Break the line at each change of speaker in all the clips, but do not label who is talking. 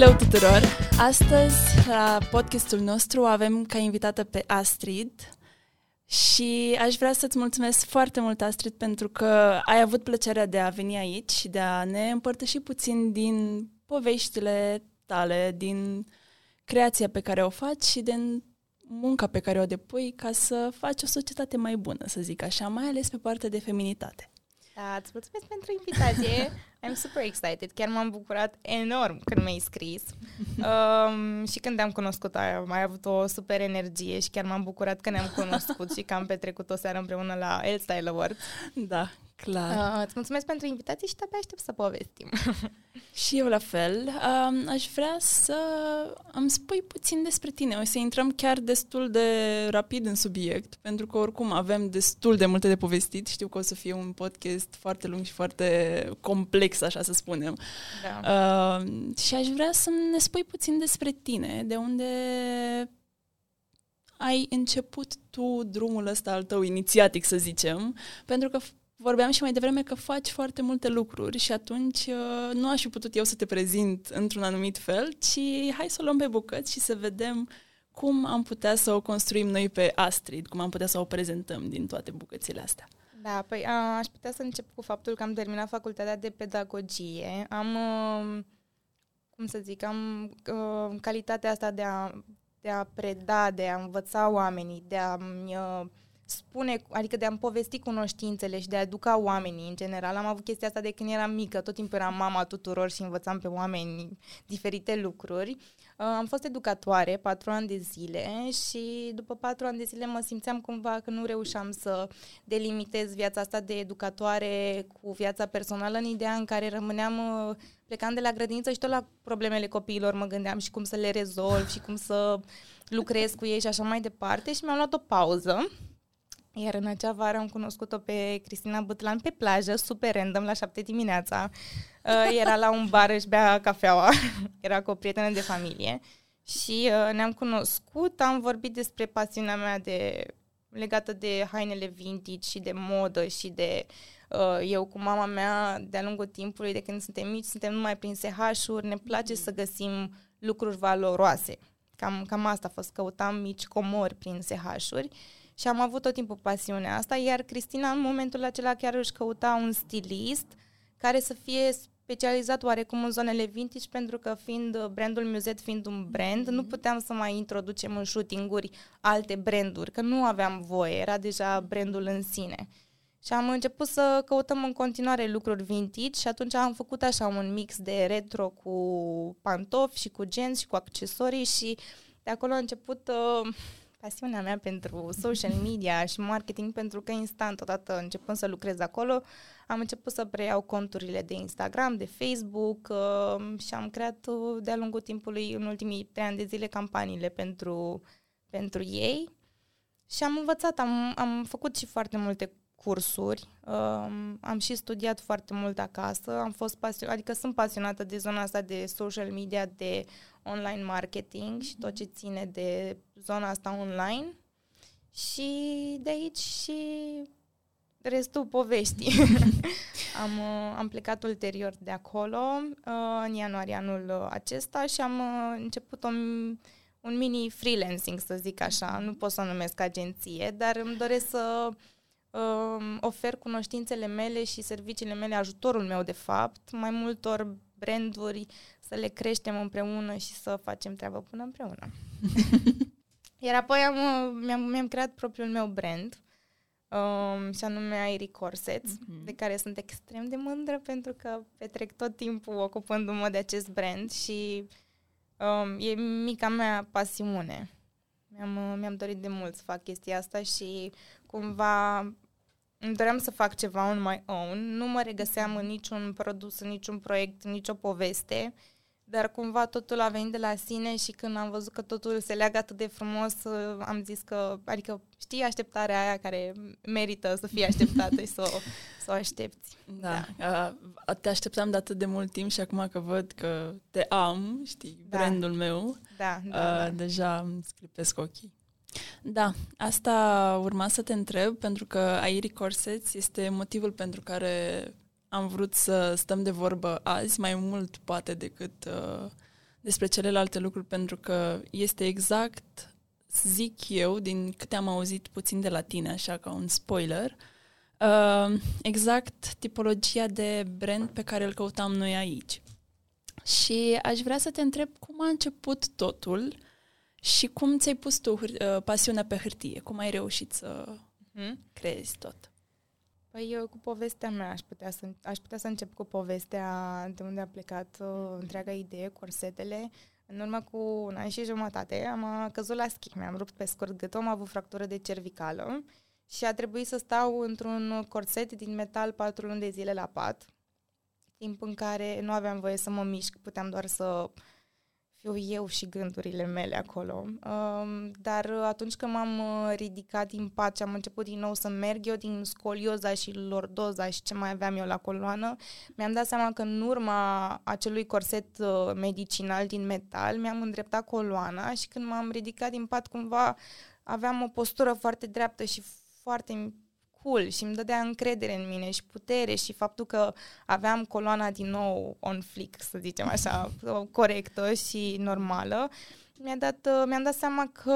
Hello tuturor! Astăzi, la podcastul nostru, avem ca invitată pe Astrid și aș vrea să-ți mulțumesc foarte mult, Astrid, pentru că ai avut plăcerea de a veni aici și de a ne împărtăși puțin din poveștile tale, din creația pe care o faci și din munca pe care o depui ca să faci o societate mai bună, să zic așa, mai ales pe partea de feminitate.
Da, îți mulțumesc pentru invitație. I'm super excited. Chiar m-am bucurat enorm când mi-ai scris. Um, și când te-am cunoscut, ai, ai avut o super energie și chiar m-am bucurat că ne-am cunoscut și că am petrecut o seară împreună la El Style Awards.
Da, clar.
Uh, îți mulțumesc pentru invitație și te-abia aștept să povestim.
Și eu la fel. Um, aș vrea să îmi spui puțin despre tine. O să intrăm chiar destul de rapid în subiect, pentru că oricum avem destul de multe de povestit. Știu că o să fie un podcast foarte lung și foarte complex, așa să spunem.
Da.
Uh, și aș vrea să ne spui puțin despre tine, de unde ai început tu drumul ăsta al tău inițiatic, să zicem, pentru că vorbeam și mai devreme că faci foarte multe lucruri și atunci uh, nu aș fi putut eu să te prezint într-un anumit fel, ci hai să o luăm pe bucăți și să vedem cum am putea să o construim noi pe Astrid, cum am putea să o prezentăm din toate bucățile astea.
Da, păi a, aș putea să încep cu faptul că am terminat facultatea de pedagogie. Am, uh, cum să zic, am uh, calitatea asta de a, de a preda, de a învăța oamenii, de a uh, spune, adică de a-mi povesti cunoștințele și de a educa oamenii în general. Am avut chestia asta de când eram mică, tot timpul eram mama tuturor și învățam pe oameni diferite lucruri. Uh, am fost educatoare patru ani de zile și după patru ani de zile mă simțeam cumva că nu reușeam să delimitez viața asta de educatoare cu viața personală în ideea în care rămâneam uh, plecam de la grădiniță și tot la problemele copiilor mă gândeam și cum să le rezolv și cum să lucrez cu ei și așa mai departe și mi-am luat o pauză iar în acea vară am cunoscut-o pe Cristina Butlan pe plajă, super random, la șapte dimineața. Uh, era la un bar, își bea cafeaua, era cu o prietenă de familie. Și uh, ne-am cunoscut, am vorbit despre pasiunea mea de legată de hainele vintage și de modă și de uh, eu cu mama mea de-a lungul timpului, de când suntem mici, suntem numai prin SH-uri, ne place să găsim lucruri valoroase. Cam, cam asta a fost, căutam mici comori prin SH-uri și am avut tot timpul pasiunea asta, iar Cristina în momentul acela chiar își căuta un stilist care să fie specializat oarecum în zonele vintage pentru că fiind brandul Muzet fiind un brand, mm-hmm. nu puteam să mai introducem în shooting-uri alte branduri, că nu aveam voie, era deja brandul în sine. Și am început să căutăm în continuare lucruri vintage și atunci am făcut așa un mix de retro cu pantofi și cu genți și cu accesorii și de acolo a început uh, pasiunea mea pentru social media și marketing, pentru că instant, odată începând să lucrez acolo, am început să preiau conturile de Instagram, de Facebook uh, și am creat uh, de-a lungul timpului, în ultimii trei ani de zile, campaniile pentru, pentru ei. Și am învățat, am, am făcut și foarte multe cursuri, um, am și studiat foarte mult acasă, am fost pasionată, adică sunt pasionată de zona asta de social media, de online marketing și tot ce ține de zona asta online. Și de aici și restul poveștii. am, uh, am plecat ulterior de acolo uh, în ianuarie anul acesta și am uh, început un, un mini freelancing, să zic așa. Nu pot să o numesc agenție, dar îmi doresc să uh, ofer cunoștințele mele și serviciile mele, ajutorul meu de fapt, mai multor branduri, să le creștem împreună și să facem treabă până împreună. Iar apoi am, mi-am, mi-am creat propriul meu brand, um, și anume Airy Corsets, mm-hmm. de care sunt extrem de mândră pentru că petrec tot timpul ocupându-mă de acest brand și um, e mica mea pasiune. Mi-am, mi-am dorit de mult să fac chestia asta și cumva îmi doream să fac ceva on my own, nu mă regăseam în niciun produs, în niciun proiect, în nicio poveste, dar cumva totul a venit de la sine și când am văzut că totul se leagă atât de frumos, am zis că, adică știi așteptarea aia care merită să fie așteptată și să, o, să o aștepți.
Da, da. A, te așteptam de atât de mult timp și acum că văd că te am, știi, da. brandul meu,
da, da, a,
da. deja îmi sclipesc ochii. Da, asta urma să te întreb, pentru că Airi Corsets este motivul pentru care am vrut să stăm de vorbă azi, mai mult poate decât, uh, despre celelalte lucruri, pentru că este exact, zic eu, din câte am auzit puțin de la tine, așa ca un spoiler, uh, exact tipologia de brand pe care îl căutam noi aici. Și aș vrea să te întreb cum a început totul și cum ți-ai pus tu uh, pasiunea pe hârtie, cum ai reușit să hmm? creezi tot.
Păi eu cu povestea mea aș putea să, aș putea să încep cu povestea de unde a plecat uh, întreaga idee, corsetele. În urmă cu un an și jumătate am căzut la schi, mi-am rupt pe scurt gâtul, am avut fractură de cervicală și a trebuit să stau într-un corset din metal patru luni de zile la pat, timp în care nu aveam voie să mă mișc, puteam doar să fiu eu și gândurile mele acolo. Um, dar atunci când m-am uh, ridicat din pat și am început din nou să merg eu din scolioza și lordoza și ce mai aveam eu la coloană, mi-am dat seama că în urma acelui corset uh, medicinal din metal mi-am îndreptat coloana și când m-am ridicat din pat cumva aveam o postură foarte dreaptă și foarte cool și îmi dădea încredere în mine și putere și faptul că aveam coloana din nou on flick, să zicem așa, corectă și normală, mi-a dat, uh, mi-am dat seama că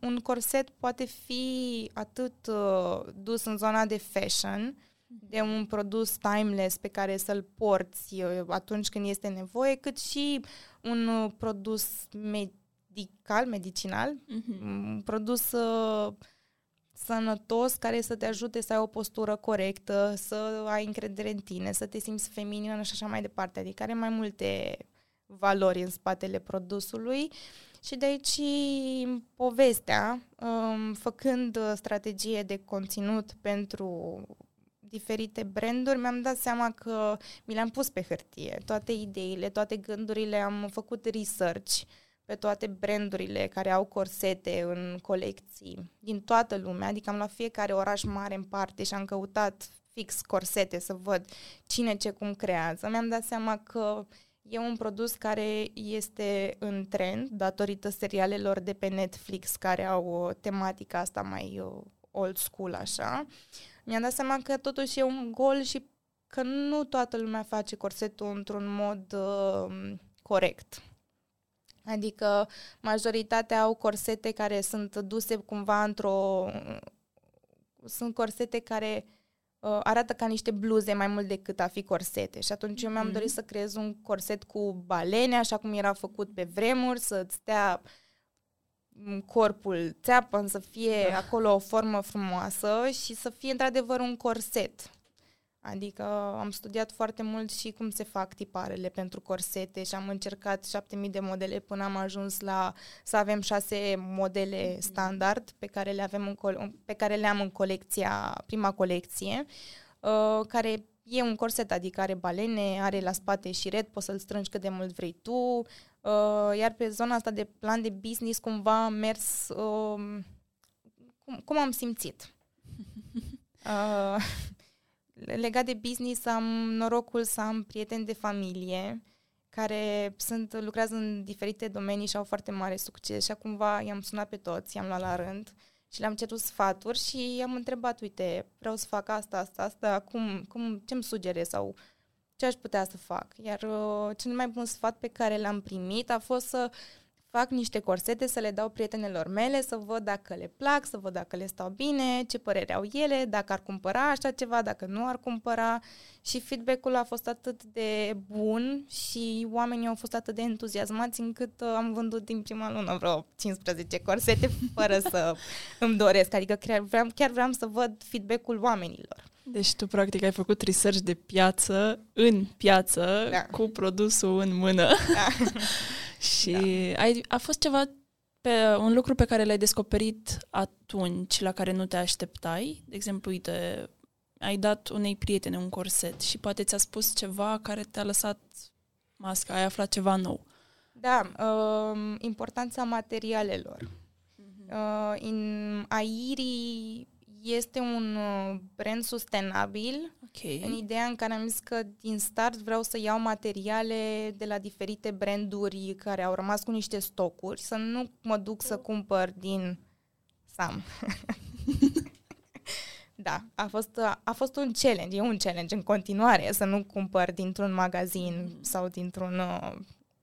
un corset poate fi atât uh, dus în zona de fashion, de un produs timeless pe care să-l porți uh, atunci când este nevoie, cât și un produs medical, medicinal, mm-hmm. un produs uh, sănătos care să te ajute să ai o postură corectă, să ai încredere în tine, să te simți feminină și așa mai departe. Adică are mai multe valori în spatele produsului. Și de aici povestea, um, făcând strategie de conținut pentru diferite branduri, mi-am dat seama că mi le-am pus pe hârtie. Toate ideile, toate gândurile, am făcut research pe toate brandurile care au corsete în colecții din toată lumea, adică am luat fiecare oraș mare în parte și am căutat fix corsete să văd cine ce cum creează. Mi-am dat seama că e un produs care este în trend datorită serialelor de pe Netflix care au o tematica asta mai uh, old school așa. Mi-am dat seama că totuși e un gol și că nu toată lumea face corsetul într-un mod uh, corect. Adică majoritatea au corsete care sunt duse cumva într-o... Sunt corsete care uh, arată ca niște bluze mai mult decât a fi corsete. Și atunci eu mi-am mm-hmm. dorit să creez un corset cu balene, așa cum era făcut pe vremuri, să-ți stea corpul țeapă, să fie da. acolo o formă frumoasă și să fie într-adevăr un corset. Adică am studiat foarte mult și cum se fac tiparele pentru corsete și am încercat 7000 de modele până am ajuns la să avem șase modele mhm. standard pe care le avem în col- pe care le am în colecția, prima colecție, uh, care e un corset, adică are balene, are la spate și red, poți să-l strângi cât de mult vrei tu, uh, iar pe zona asta de plan de business cumva am mers uh, cum, cum am simțit. Uh, legat de business, am norocul să am prieteni de familie care sunt, lucrează în diferite domenii și au foarte mare succes și cumva i-am sunat pe toți, i-am luat la rând și le-am cerut sfaturi și i-am întrebat, uite, vreau să fac asta, asta, asta, cum, cum, ce-mi sugere sau ce aș putea să fac. Iar uh, cel mai bun sfat pe care l-am primit a fost să fac niște corsete să le dau prietenelor mele, să văd dacă le plac, să văd dacă le stau bine, ce părere au ele, dacă ar cumpăra așa ceva, dacă nu ar cumpăra. Și feedback-ul a fost atât de bun și oamenii au fost atât de entuziasmați încât uh, am vândut din prima lună vreo 15 corsete fără să îmi doresc. Adică chiar vreau, chiar vreau să văd feedback-ul oamenilor.
Deci tu practic ai făcut research de piață în piață da. cu produsul în mână. Da. Și da. ai, a fost ceva pe un lucru pe care l-ai descoperit atunci, la care nu te așteptai? De exemplu, uite, ai dat unei prietene un corset și poate ți-a spus ceva care te-a lăsat masca, ai aflat ceva nou.
Da, uh, importanța materialelor. Uh-huh. Uh, in, Airi este un uh, brand sustenabil okay. în ideea în care am zis că din start vreau să iau materiale de la diferite branduri care au rămas cu niște stocuri, să nu mă duc să cumpăr din Sam. da, a fost, a fost un challenge, e un challenge în continuare să nu cumpăr dintr-un magazin mm. sau dintr-un uh,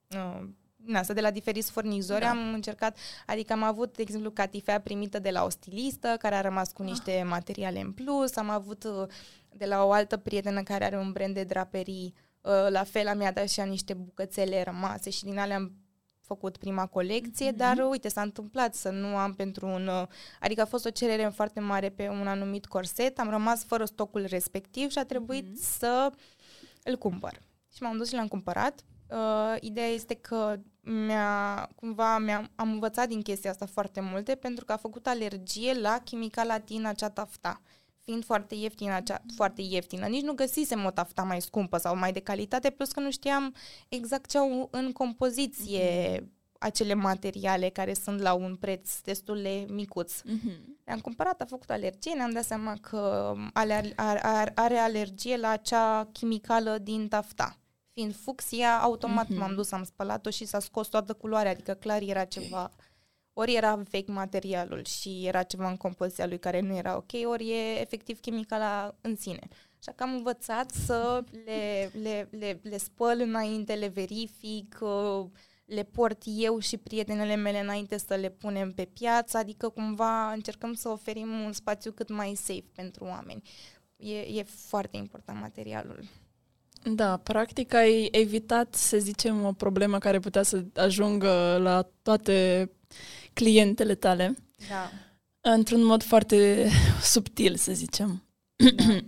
uh, din asta, de la diferiți furnizori. Da. Am încercat, adică am avut, de exemplu, catifea primită de la o stilistă care a rămas cu niște ah. materiale în plus, am avut uh, de la o altă prietenă care are un brand de draperii, uh, la fel mi-a dat și niște bucățele rămase și din alea am făcut prima colecție, mm-hmm. dar uite, s-a întâmplat să nu am pentru un... Uh, adică a fost o cerere foarte mare pe un anumit corset, am rămas fără stocul respectiv și a trebuit mm-hmm. să îl cumpăr. Și m-am dus și l-am cumpărat. Uh, ideea este că mi-a, cumva mi-am, am învățat din chestia asta foarte multe pentru că a făcut alergie la chimica latina cea tafta. Fiind foarte ieftină, acea, foarte ieftină, nici nu găsisem o tafta mai scumpă sau mai de calitate, plus că nu știam exact ce au în compoziție mm-hmm. acele materiale care sunt la un preț destul de micuț. Mm-hmm. Le-am cumpărat, a făcut alergie, ne-am dat seama că are, are, are alergie la acea chimicală din tafta fiind fucsia, automat mm-hmm. m-am dus, am spălat-o și s-a scos toată culoarea, adică clar era ceva, ori era vechi materialul și era ceva în compoziția lui care nu era ok, ori e efectiv chimicala în sine. Așa că am învățat să le, le, le, le spăl înainte, le verific, le port eu și prietenele mele înainte să le punem pe piață, adică cumva încercăm să oferim un spațiu cât mai safe pentru oameni. E, e foarte important materialul.
Da, practic ai evitat, să zicem, o problemă care putea să ajungă la toate clientele tale.
Da.
Într-un mod foarte subtil, să zicem.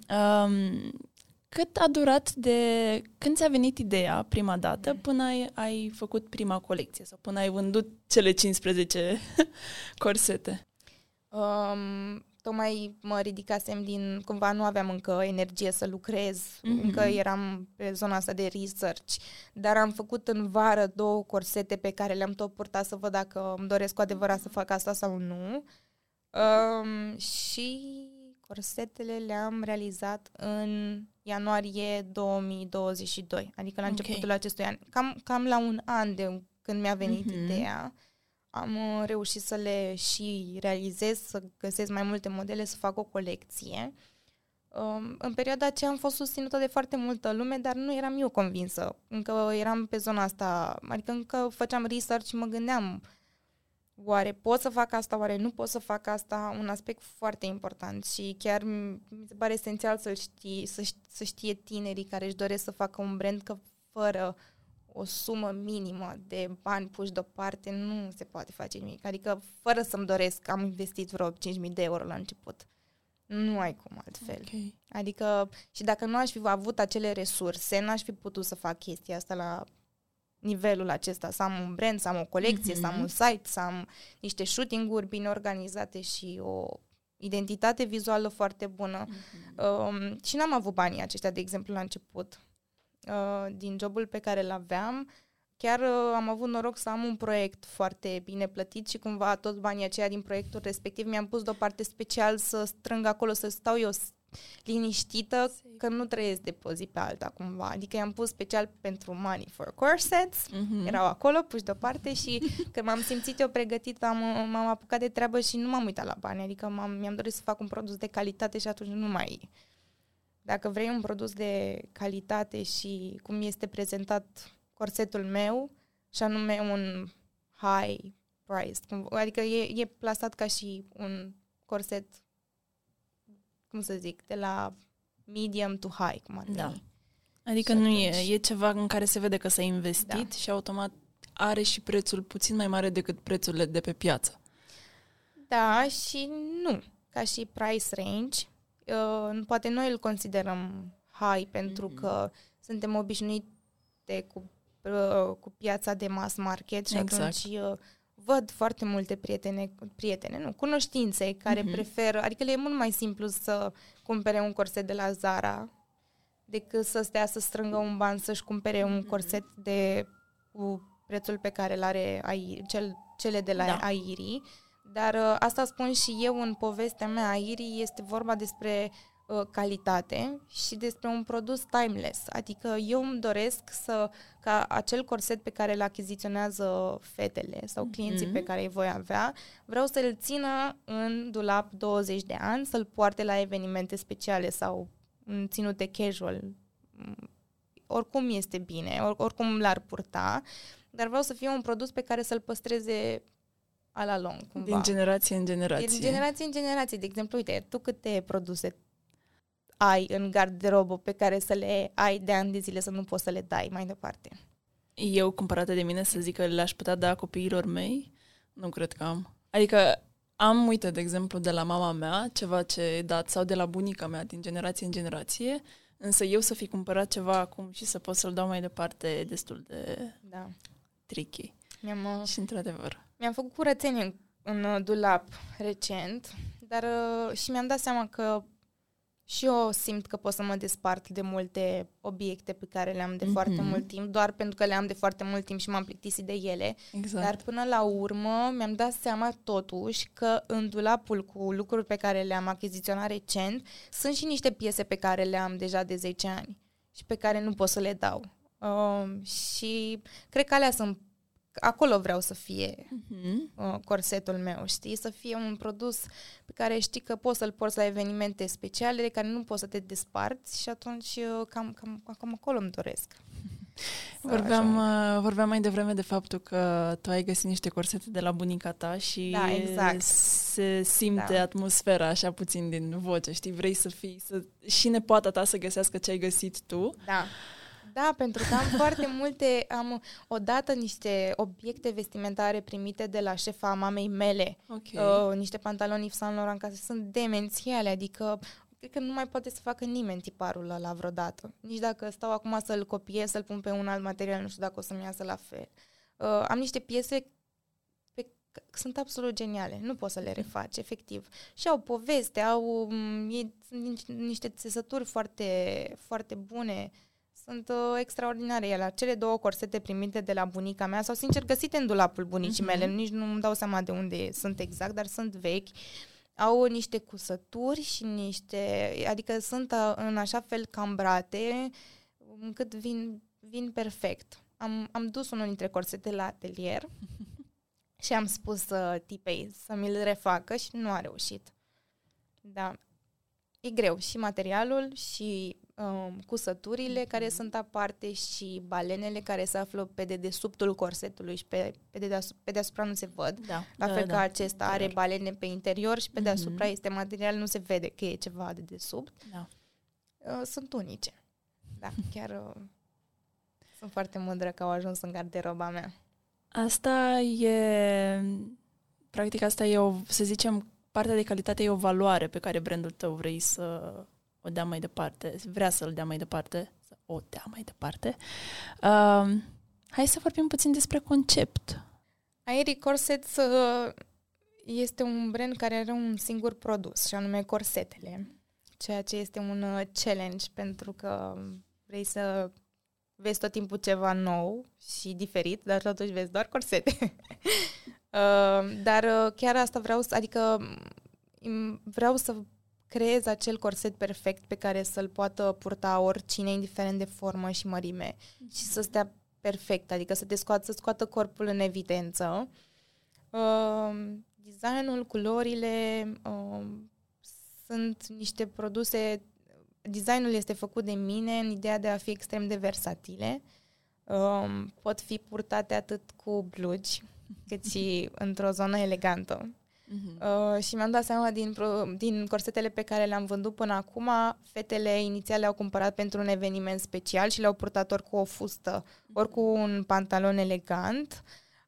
Da. um, cât a durat de când ți-a venit ideea prima dată până ai, ai făcut prima colecție sau până ai vândut cele 15 corsete?
Um, tocmai mă ridicasem din, cumva nu aveam încă energie să lucrez, mm-hmm. încă eram pe zona asta de research, dar am făcut în vară două corsete pe care le-am tot purtat să văd dacă îmi doresc cu adevărat să fac asta sau nu. Um, și corsetele le-am realizat în ianuarie 2022, adică la okay. începutul acestui an, cam, cam la un an de când mi-a venit mm-hmm. ideea am uh, reușit să le și realizez, să găsesc mai multe modele, să fac o colecție. Um, în perioada aceea am fost susținută de foarte multă lume, dar nu eram eu convinsă. Încă eram pe zona asta, adică încă făceam research și mă gândeam oare pot să fac asta, oare nu pot să fac asta, un aspect foarte important și chiar mi se pare esențial să știe, să, să știe tinerii care își doresc să facă un brand că fără o sumă minimă de bani puși deoparte, nu se poate face nimic. Adică, fără să-mi doresc, am investit vreo 5.000 de euro la început. Nu ai cum altfel. Okay. Adică, și dacă nu aș fi avut acele resurse, n-aș fi putut să fac chestia asta la nivelul acesta, să am un brand, să am o colecție, mm-hmm. să am mhm. un site, să am niște shooting-uri bine organizate și o identitate vizuală foarte bună. Mm-hmm. Um, și n-am avut banii aceștia, de exemplu, la început uh, din jobul pe care îl aveam, chiar uh, am avut noroc să am un proiect foarte bine plătit și cumva toți banii aceia din proiectul respectiv mi-am pus deoparte special să strâng acolo, să stau eu liniștită Safe. că nu trăiesc de pe zi pe alta cumva. Adică i-am pus special pentru Money for Corsets, mm-hmm. erau acolo puși deoparte și când m-am simțit eu pregătită am, m-am apucat de treabă și nu m-am uitat la bani. Adică m-am, mi-am dorit să fac un produs de calitate și atunci nu mai dacă vrei un produs de calitate și cum este prezentat corsetul meu, și anume un high price, adică e, e plasat ca și un corset, cum să zic, de la medium to high, cum ar Da.
Adică nu e, e ceva în care se vede că s-a investit da. și automat are și prețul puțin mai mare decât prețurile de pe piață.
Da, și nu. Ca și price range, uh, poate noi îl considerăm high pentru mm-hmm. că suntem obișnuite cu, uh, cu piața de mass market și exact. atunci uh, văd foarte multe prietene, prietene, nu, cunoștințe care mm-hmm. preferă, adică le e mult mai simplu să cumpere un corset de la Zara decât să stea să strângă un ban să-și cumpere un corset de cu prețul pe care îl are Airi, cel, cele de la da. Airi dar uh, asta spun și eu în povestea mea, Airi, este vorba despre uh, calitate și despre un produs timeless. Adică eu îmi doresc să ca acel corset pe care îl achiziționează fetele sau clienții mm-hmm. pe care îi voi avea, vreau să-l țină în dulap 20 de ani, să-l poarte la evenimente speciale sau în ținute casual. Mm, oricum este bine, or, oricum l-ar purta, dar vreau să fie un produs pe care să-l păstreze a la lung, cumva.
Din generație în generație.
Din generație în generație. De exemplu, uite, tu câte produse ai în garderobă pe care să le ai de ani de zile să nu poți să le dai mai departe?
Eu, cumpărate de mine, să zic că le-aș putea da copiilor mei, nu cred că am. Adică am, uite, de exemplu, de la mama mea, ceva ce e dat, sau de la bunica mea, din generație în generație, însă eu să fi cumpărat ceva acum și să pot să-l dau mai departe e destul de
Da.
tricky.
Mi-am, uh,
Și într-adevăr.
Mi-am făcut curățenie în, în uh, dulap recent, dar uh, și mi-am dat seama că și eu simt că pot să mă despart de multe obiecte pe care le am de foarte
Mhm.
mult timp, doar pentru că le am de foarte mult timp și m-am plictisit de ele.
Exact.
Dar până la urmă mi-am dat seama totuși că în dulapul cu lucruri pe care le-am achiziționat recent sunt și niște piese pe care le am deja de 10 ani și pe care nu pot să le dau. Um, și cred că alea sunt acolo vreau să fie
Mhm.
uh, corsetul meu, știi? Să fie un produs pe care știi că poți să-l porți la evenimente speciale de care nu poți să te desparți și atunci uh, cam, cam, cam acolo îmi doresc. Să
Vorbeam,
ajung.
uh, vorbeam mai devreme de faptul că tu ai găsit niște corsete de la bunica ta și
Da, exact.
se simte
Da.
atmosfera așa puțin din voce, știi? Vrei să fii, să, și nepoata ta să găsească ce ai găsit tu.
Da. Da, pentru că am foarte multe, am odată niște obiecte vestimentare primite de la șefa mamei mele,
Ok.
uh, niște pantaloni Yves Saint Laurent care sunt demențiale, adică cred că nu mai poate să facă nimeni tiparul ăla vreodată. Nici dacă stau acum să-l copiez, să-l pun pe un alt material, nu știu dacă o să-mi iasă la fel. Uh, am niște piese pe sunt absolut geniale, nu poți să le refaci, efectiv. Și au poveste, au um, ei, sunt nici- niște țesături foarte, foarte bune, sunt uh, extraordinare ele. Cele două corsete primite de la bunica mea sau sincer găsite în dulapul bunicii
Mhm.
mele, nici nu îmi dau seama de unde sunt exact, dar sunt vechi. Au niște cusături și niște, adică sunt uh, în așa fel cambrate încât vin, vin perfect. Am, am dus unul dintre corsete la atelier și am spus uh, tipei să mi-l refacă și nu a reușit. Da. E greu și materialul și um, cusăturile care sunt aparte și balenele care se află pe dedesubtul corsetului și pe, pe, dedeasupra, pe deasupra nu se văd.
Da.
La
da,
fel
da.
că acesta are
Interior.
balene pe interior și pe deasupra
Mhm.
este material, nu se vede că e ceva de desubt.
Da.
Uh, sunt unice. Da, chiar uh, sunt foarte mândră că au ajuns în garderoba mea.
Asta e, practic asta e o, să zicem, partea de calitate e o valoare pe care brandul tău vrei să o dea mai departe, vrea să-l dea mai departe, să o dea mai departe. Um, hai să vorbim puțin despre concept.
Aerie Corsets uh, este un brand care are un singur produs, și anume corsetele, ceea ce este un uh, challenge pentru că vrei să vezi tot timpul ceva nou și diferit, dar totuși vezi doar corsete. uh, dar uh, chiar asta vreau să, adică m, vreau să creez acel corset perfect pe care să-l poată purta oricine, indiferent de formă și mărime și să stea perfect, adică să te scoată, să scoată corpul în evidență. Uh, designul, culorile uh, sunt niște produse designul este făcut de mine în ideea de a fi extrem de versatile. Uh, pot fi purtate atât cu blugi, cât și într-o zonă elegantă.
Mhm.
Uh, și mi-am dat seama din, pro- din corsetele pe care le-am vândut până acum, fetele inițial le-au cumpărat pentru un eveniment special și le-au purtat ori cu o fustă, ori cu un pantalon elegant.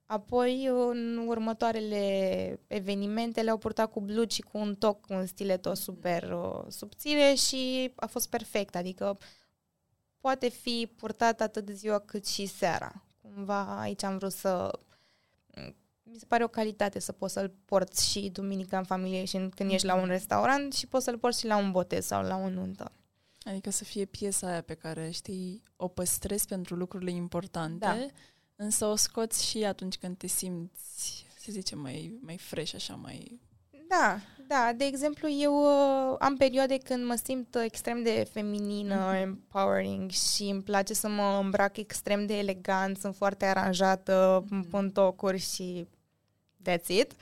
Apoi, în următoarele evenimente, le-au purtat cu blugi și cu un toc, cu un stileto super uh, subțire și a fost perfect. Adică poate fi purtat atât ziua cât și seara. Cumva aici am vrut să mi se pare o calitate să poți să-l porți și duminica în familie și când ești la un restaurant și poți să-l porți și la un botez sau la o nuntă.
Adică să fie piesa aia pe care, știi, o păstrezi pentru lucrurile importante,
Da.
însă o scoți și atunci când te simți, să zicem, mai, mai fresh, așa, mai...
Da, da. De exemplu, eu uh, am perioade când mă simt extrem de feminină,
Mhm.
empowering și îmi place să mă îmbrac extrem de elegant, sunt foarte aranjată, îmi
Mhm.
pun tocuri și that's it.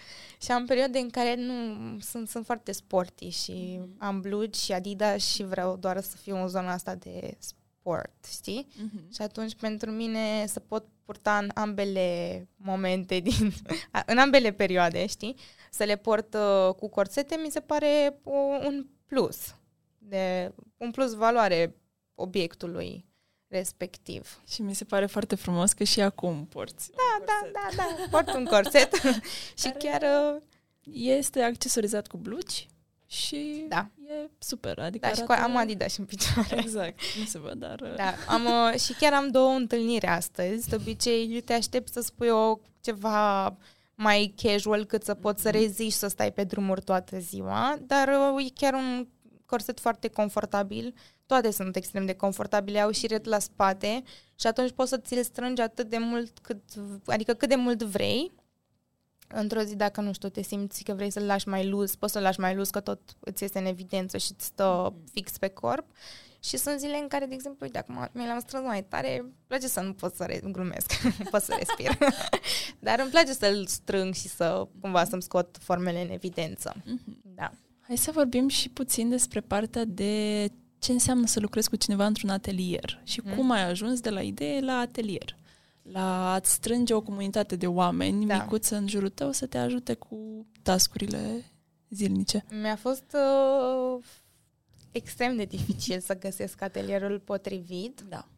Și am perioade în care nu sunt, sunt foarte sporty și
Mhm.
am blugi și Adidas și vreau doar să fiu în zona asta de sport, știi?
Mhm.
Și atunci pentru mine să pot purta în ambele momente, din, în ambele perioade, știi? Să le port uh, cu corsete mi se pare un plus, de, un plus valoare obiectului respectiv.
Și mi se pare foarte frumos că și acum porți
Da, da, da, da, port un corset și Care chiar... Uh,
este accesorizat cu blugi și
da.
e super. Adică
da, arată... și cu, am Adidas în picioare.
Exact, nu se văd, dar... Uh,
da, am, uh, și chiar am două întâlniri astăzi. De obicei te aștept să spui o ceva mai casual cât să poți să mhm. reziști să stai pe drumuri toată ziua, dar e chiar un corset foarte confortabil. Toate sunt extrem de confortabile, au și ret la spate și atunci poți să ți-l strângi atât de mult cât, adică cât de mult vrei. Într-o zi, dacă nu știu, te simți că vrei să-l lași mai lus, poți să-l lași mai lus, că tot îți este în evidență și îți stă fix pe corp. Și sunt zile în care, de exemplu, uite, acum mi l-am strâns mai tare, îmi place să nu pot să re- glumesc, pot să respir. Dar îmi place să-l strâng și să cumva să-mi scot formele în evidență. Mm-hmm. Da.
Hai să vorbim și puțin despre partea de ce înseamnă să lucrezi cu cineva într-un atelier și mm. cum ai ajuns de la idee la atelier. La a-ți strânge o comunitate de oameni da. micuță în jurul tău să te ajute cu tascurile zilnice.
Mi-a fost uh, extrem de dificil să găsesc atelierul potrivit.
Da.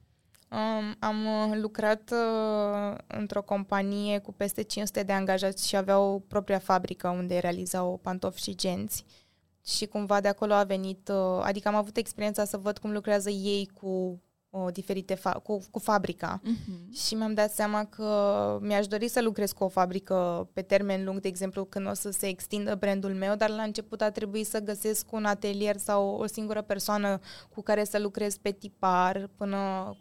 Um, am uh, lucrat uh, într-o companie cu peste 500 de angajați și aveau propria fabrică unde realizau pantofi și genți. Uh, și cumva de acolo a venit, uh, adică am avut experiența să văd cum lucrează ei cu o uh, diferite fa- cu, cu fabrica uh-huh. și mi-am dat seama că mi-aș dori să lucrez cu o fabrică pe termen lung, de exemplu, când o să se extindă brandul meu, dar la început a trebuit să găsesc un atelier sau o singură persoană cu care să lucrez pe tipar până,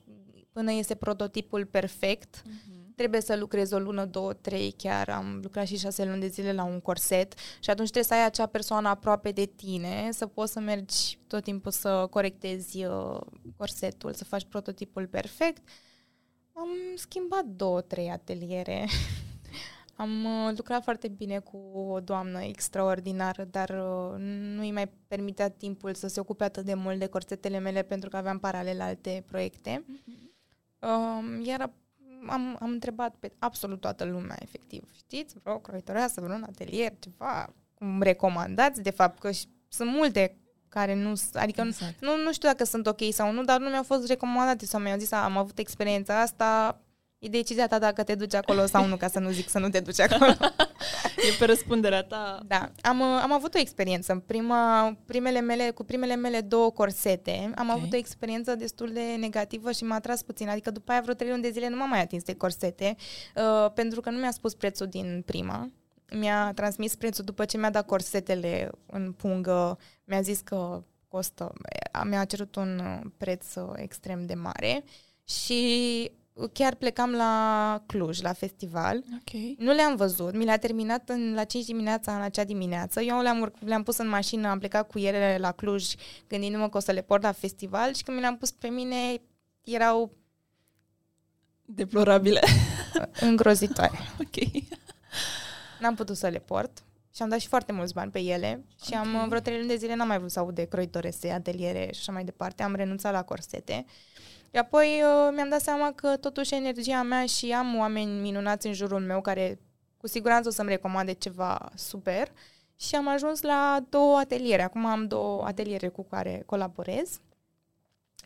până este prototipul perfect. Uh-huh trebuie să lucrezi o lună, două, trei, chiar am lucrat și șase luni de zile la un corset și atunci trebuie să ai acea persoană aproape de tine, să poți să mergi tot timpul să corectezi uh, corsetul, să faci prototipul perfect. Am schimbat două, trei ateliere. Am uh, lucrat foarte bine cu o doamnă extraordinară, dar uh, nu îi mai permitea timpul să se ocupe atât de mult de corsetele mele pentru că aveam paralel alte proiecte. Mm-hmm. Uh, iar am, am întrebat pe absolut toată lumea, efectiv. Știți, vreo croitoreasă, vreun atelier, ceva, cum recomandați, de fapt, că sunt multe care nu, adică exact. nu, nu știu dacă sunt ok sau nu, dar nu mi-au fost recomandate sau mi-au zis, am avut experiența asta, E decizia ta dacă te duci acolo sau nu, ca să nu zic să nu te duci acolo.
e pe răspunderea ta.
Da. Am, am avut o experiență. În prima, primele mele, cu primele mele două corsete, am okay. avut o experiență destul de negativă și m-a atras puțin. Adică după aia vreo trei luni de zile nu m-am mai atins de corsete, uh, pentru că nu mi-a spus prețul din prima. Mi-a transmis prețul după ce mi-a dat corsetele în pungă. Mi-a zis că costă, mi-a cerut un preț extrem de mare și chiar plecam la Cluj, la festival.
Okay.
Nu le-am văzut, mi le-a terminat în, la 5 dimineața în acea dimineață. Eu le-am, le-am pus în mașină, am plecat cu ele la Cluj, gândindu-mă că o să le port la festival și când mi le-am pus pe mine, erau
deplorabile.
Îngrozitoare.
ok.
N-am putut să le port și am dat și foarte mulți bani pe ele și okay. am vreo trei luni de zile n-am mai vrut să aud de croitorese, ateliere și așa mai departe. Am renunțat la corsete. Și apoi uh, mi-am dat seama că totuși energia mea și am oameni minunați în jurul meu care cu siguranță o să-mi recomande ceva super și am ajuns la două ateliere. Acum am două ateliere cu care colaborez.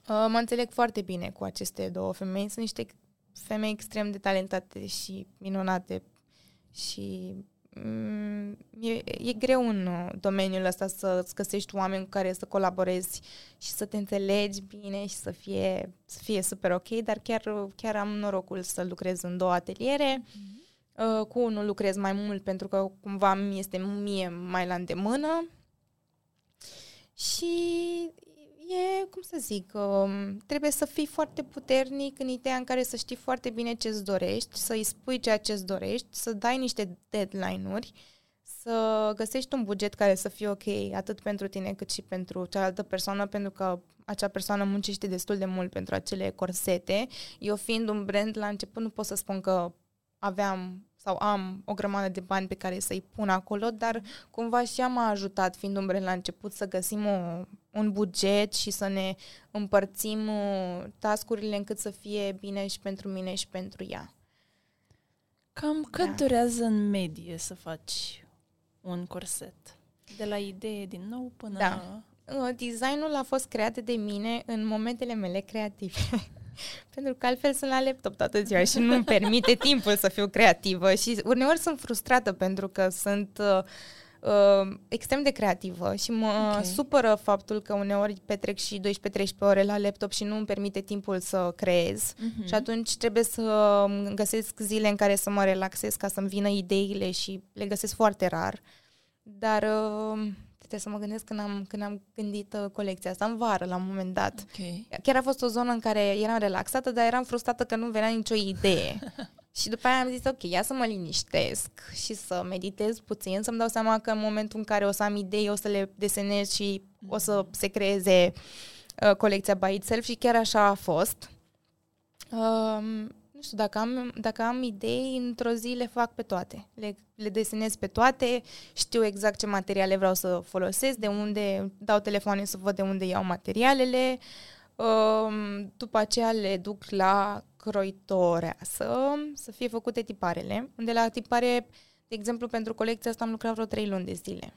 Uh, mă înțeleg foarte bine cu aceste două femei. Sunt niște femei extrem de talentate și minunate și Mm, e, e greu în uh, domeniul ăsta să-ți găsești oameni cu care să colaborezi și să te înțelegi bine și să fie, să fie super ok, dar chiar, chiar am norocul să lucrez în două ateliere. Mm-hmm. Uh, cu unul lucrez mai mult pentru că cumva mi este mie mai la îndemână și e, cum să zic, um, trebuie să fii foarte puternic în ideea în care să știi foarte bine ce îți dorești, să îi spui ceea ce îți dorești, să dai niște deadline-uri, să găsești un buget care să fie ok atât pentru tine cât și pentru cealaltă persoană, pentru că acea persoană muncește destul de mult pentru acele corsete. Eu fiind un brand, la început nu pot să spun că aveam sau am o grămadă de bani pe care să-i pun acolo, dar cumva și ea m-a ajutat, fiind un brand la început, să găsim o, un buget și să ne împărțim uh, tascurile încât să fie bine și pentru mine și pentru ea.
Cam cât
Da.
durează în medie să faci un corset? De la idee din nou până...
Da. Uh, Designul a fost creat de mine în momentele mele creative. Pentru că altfel sunt la laptop toată ziua și nu-mi permite timpul să fiu creativă și uneori sunt frustrată pentru că sunt uh, uh, extrem de creativă și mă
Ok.
supără faptul că uneori petrec și 12-13 ore la laptop și nu îmi permite timpul să creez.
Mhm.
Și atunci trebuie să îmi găsesc zile în care să mă relaxez ca să-mi vină ideile și le găsesc foarte rar. Dar uh, trebuie să mă gândesc când am, când am gândit uh, colecția asta, în vară la un moment dat.
Ok.
Chiar a fost o zonă în care eram relaxată, dar eram frustrată că nu venea nicio idee. și după aia am zis, ok, ia să mă liniștesc și să meditez puțin, să-mi dau seama că în momentul în care o să am idei, o să le desenez și o să se creeze uh, colecția by itself și chiar așa a fost. Um, nu știu, dacă am, dacă am idei, într-o zi le fac pe toate. Le, le desenez pe toate, știu exact ce materiale vreau să folosesc, de unde dau telefoane să văd de unde iau materialele. Um, după aceea le duc la croitoarea să, să fie făcute tiparele. Unde la tipare, de exemplu, pentru colecția asta am lucrat vreo trei luni de zile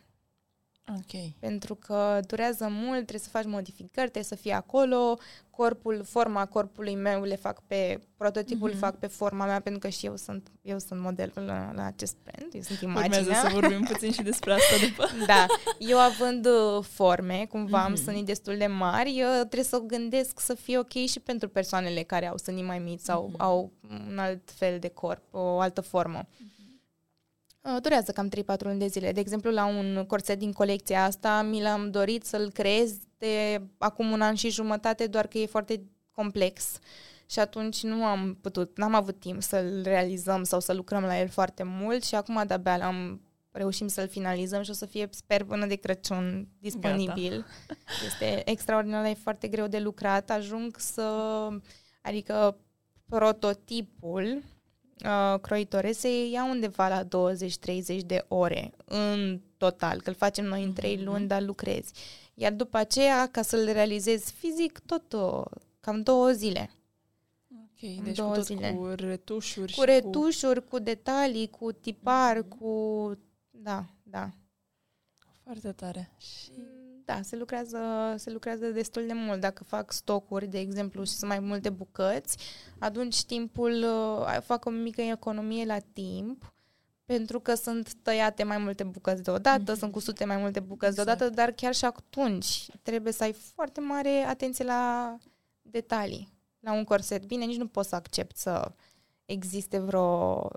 Ok.
pentru că durează mult, trebuie să faci modificări, trebuie să fie acolo, corpul, forma corpului meu le fac pe, prototipul
Mhm.
mm-hmm. fac pe forma mea, pentru că și eu sunt, eu sunt modelul la, la acest brand, eu sunt
Urmează
imaginea.
să vorbim puțin și despre asta după.
Da, eu având uh, forme, cumva am
Mhm.
sânii destul de mari, eu trebuie să gândesc să fie ok și pentru persoanele care au sânii mai mici sau
Mhm.
au un alt fel de corp, o altă formă. Uh, Durează cam 3-4 luni de zile. De exemplu, la un corset din colecția asta, mi l-am dorit să-l creez de acum un an și jumătate, doar că e foarte complex. Și atunci nu am putut, n-am avut timp să-l realizăm sau să lucrăm la el foarte mult și acum de-abia l-am reușim să-l finalizăm și o să fie, sper, până de Crăciun disponibil. Este extraordinar, dar e foarte greu de lucrat. Ajung să... Adică prototipul uh, croitore se ia undeva la 20-30 de ore în total, că îl facem noi în 3
Mhm.
luni, dar lucrezi. Iar după aceea, ca să-l realizezi fizic, tot uh, cam două zile.
Ok,
În
deci
două
cu tot
zile.
cu retușuri
Cu
și
retușuri, cu detalii, cu tipar,
Mhm.
cu... Da, da.
cu... Foarte tare. Și...
Da, se lucrează, se lucrează destul de mult. Dacă fac stocuri, de exemplu, și sunt mai multe bucăți, atunci timpul, uh, fac o mică economie la timp, pentru că sunt tăiate mai multe bucăți deodată,
Mhm.
sunt cusute mai multe bucăți
Exact.
deodată, dar chiar și atunci trebuie să ai foarte mare atenție la detalii, la un corset. Bine, nici nu poți să accept să existe vreo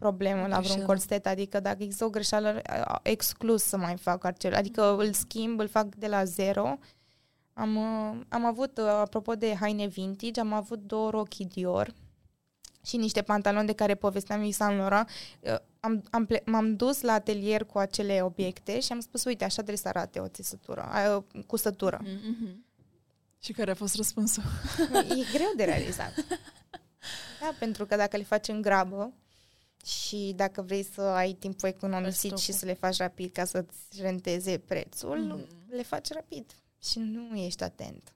problemă la vreun
Greșeală.
corset, adică dacă există o greșeală, a- exclus să mai fac acel, adică îl schimb, îl fac de la zero. Am, uh, am avut, uh, apropo de haine vintage, am avut două rochii Dior și niște pantaloni de care povesteam lui Saint Laurent. Uh, Am, am ple- m-am dus la atelier cu acele obiecte și am spus, uite, așa trebuie să arate o țesătură, a, cusătură.
Mhm. Și care a fost răspunsul?
E greu de realizat. Da, pentru că dacă le faci în grabă și dacă vrei să ai timpul economisit și
stocul.
să le faci rapid ca să-ți renteze prețul,
Mhm.
le faci rapid și nu ești atent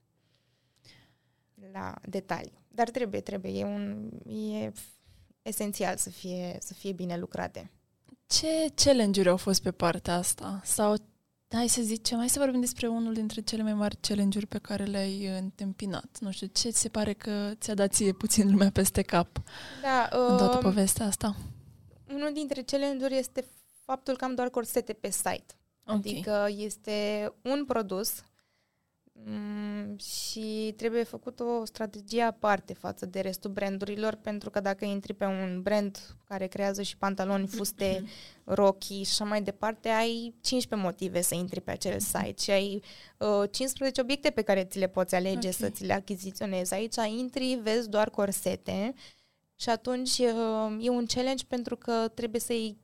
la detalii. Dar trebuie, trebuie. E, un, e esențial să fie, să fie bine lucrate.
Ce challenge-uri au fost pe partea asta? Sau, hai să zicem, hai să vorbim despre unul dintre cele mai mari challenge-uri pe care le-ai întâmpinat. Nu știu, ce ți se pare că ți-a dat ție puțin lumea peste cap
Da,
în toată
um,
povestea asta?
Unul dintre challenge-uri este faptul că am doar corsete pe site.
Ok.
Adică este un produs mm, și trebuie făcut o strategie aparte față de restul brandurilor, pentru că dacă intri pe un brand care creează și pantaloni, fuste, rochii și așa mai departe, ai 15 motive să intri pe acel site și ai uh, 15 obiecte pe care ți le poți alege
Ok.
să ți le achiziționezi. Aici intri, vezi doar corsete și atunci uh, e un challenge pentru că trebuie să-i keep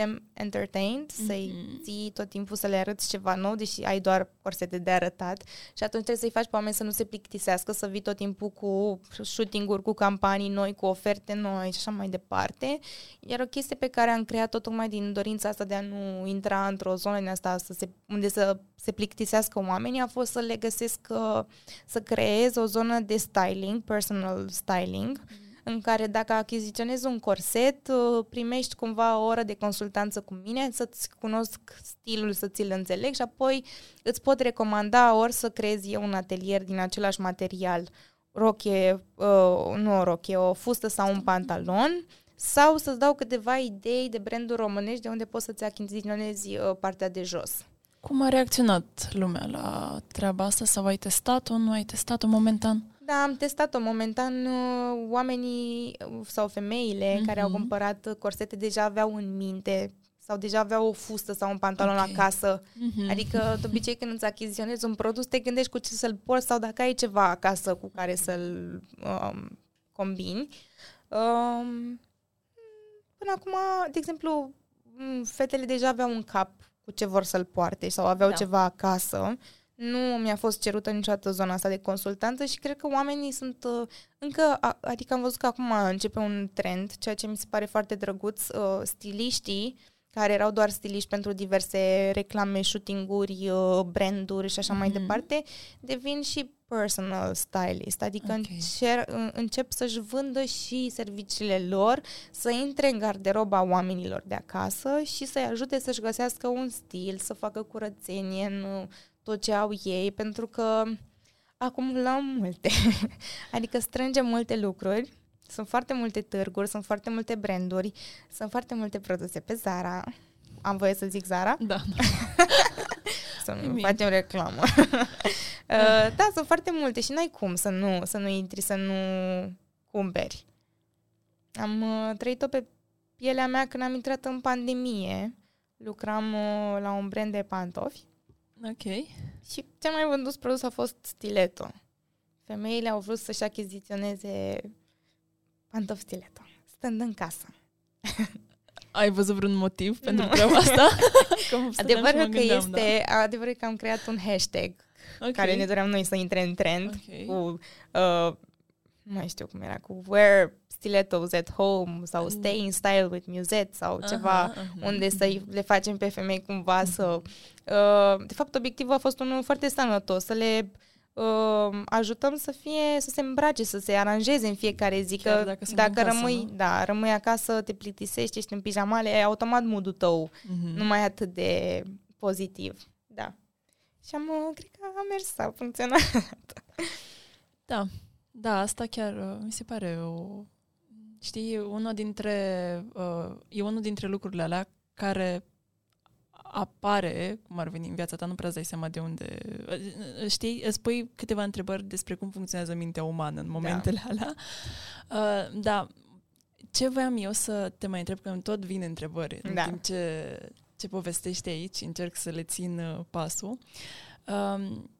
them entertained, să-i
Mhm.
ții tot timpul să le arăți ceva nou, deși ai doar corsete de arătat și atunci trebuie să-i faci pe oameni să nu se plictisească, să vii tot timpul cu shooting-uri, cu campanii noi, cu oferte noi și așa mai departe. Iar o chestie pe care am creat-o tocmai din dorința asta de a nu intra într-o zonă din asta să se, unde să se plictisească oamenii a fost să le găsesc, uh, să creez o zonă de styling, personal styling, în care dacă achiziționezi un corset, uh, primești cumva o oră de consultanță cu mine, să-ți cunosc stilul, să ți-l înțeleg și apoi îți pot recomanda ori să creezi eu un atelier din același material, rochie, uh, nu o rochie, o fustă sau un pantalon, sau să-ți dau câteva idei de branduri românești de unde poți să-ți achiziționezi uh, partea de jos.
Cum a reacționat lumea la treaba asta sau ai testat-o, nu ai testat-o momentan?
Da, am testat-o momentan. uh, Oamenii uh, sau femeile mm-hmm. care au
Mhm.
cumpărat corsete deja aveau în minte sau deja aveau o fustă sau un pantalon
Ok.
acasă.
Mm-hmm.
Adică, de obicei, când îți achiziționezi un produs, te gândești cu ce să-l porți sau dacă ai ceva acasă cu care să-l um, combini. Um, până acum, de exemplu, m, fetele deja aveau un cap cu ce vor să-l poarte sau aveau
Da.
da. ceva acasă. Nu mi-a fost cerută niciodată zona asta de consultanță și cred că oamenii sunt uh, încă, a- adică am văzut că acum începe un trend, ceea ce mi se pare foarte drăguț, uh, stiliștii care erau doar stiliști pentru diverse reclame, shooting-uri, uh, branduri și așa mai
Mhm.
departe, devin și personal stylist, adică
Ok.
încer, în- încep să-și vândă și serviciile lor, să intre în garderoba oamenilor de acasă și să-i ajute să-și găsească un stil, să facă curățenie în uh, tot ce au ei, pentru că acumulăm multe. adică strângem multe lucruri, sunt foarte multe târguri, sunt foarte multe branduri, sunt foarte multe produse pe Zara. Am voie să zic Zara?
Da.
Să nu
Nimic.
facem reclamă. uh, da, sunt foarte multe și n-ai cum să nu, să nu intri, să nu cumperi. Am uh, trăit-o pe pielea mea când am intrat în pandemie. Lucram uh, la un brand de pantofi
Ok.
și cel mai vândut produs a fost stiletto. Femeile au vrut să-și achiziționeze pantofi stiletto, stând în casă.
Ai văzut vreun motiv pentru
Nu.
treaba asta? Cum stăteam și
Adevărul
mă
că
gândeam, da.
este, adevărul că am creat un hashtag
Ok.
care ne doream noi să intre în trend
Ok.
cu, uh, nu mai știu cum era, cu wear stilettos at home sau stay in style with musette sau ceva
Aha, aha.
unde să le facem pe femei cumva să... Uh, de fapt, obiectivul a fost unul foarte sănătos, să le uh, ajutăm să fie, să se îmbrace, să se aranjeze în fiecare zi,
Chiar
că
dacă sunt
dacă
în casă,
rămâi,
nu?
da, rămâi acasă, te plictisești, ești în pijamale, e automat modul tău
Mhm.
nu mai atât de pozitiv. Da. Și am, uh, cred că a mers, a funcționat.
Da, da, asta chiar uh, mi se pare o... Știi, e unul dintre, uh, e unul dintre lucrurile alea care apare, cum ar veni în viața ta, nu prea îți dai seama de unde... uh, Știi, îți pui câteva întrebări despre cum funcționează mintea umană în momentele da. alea. Uh, da, ce voiam eu să te mai întreb, că îmi tot vin întrebări în
Da.
timp ce, ce povestești aici, încerc să le țin uh, pasul. Um,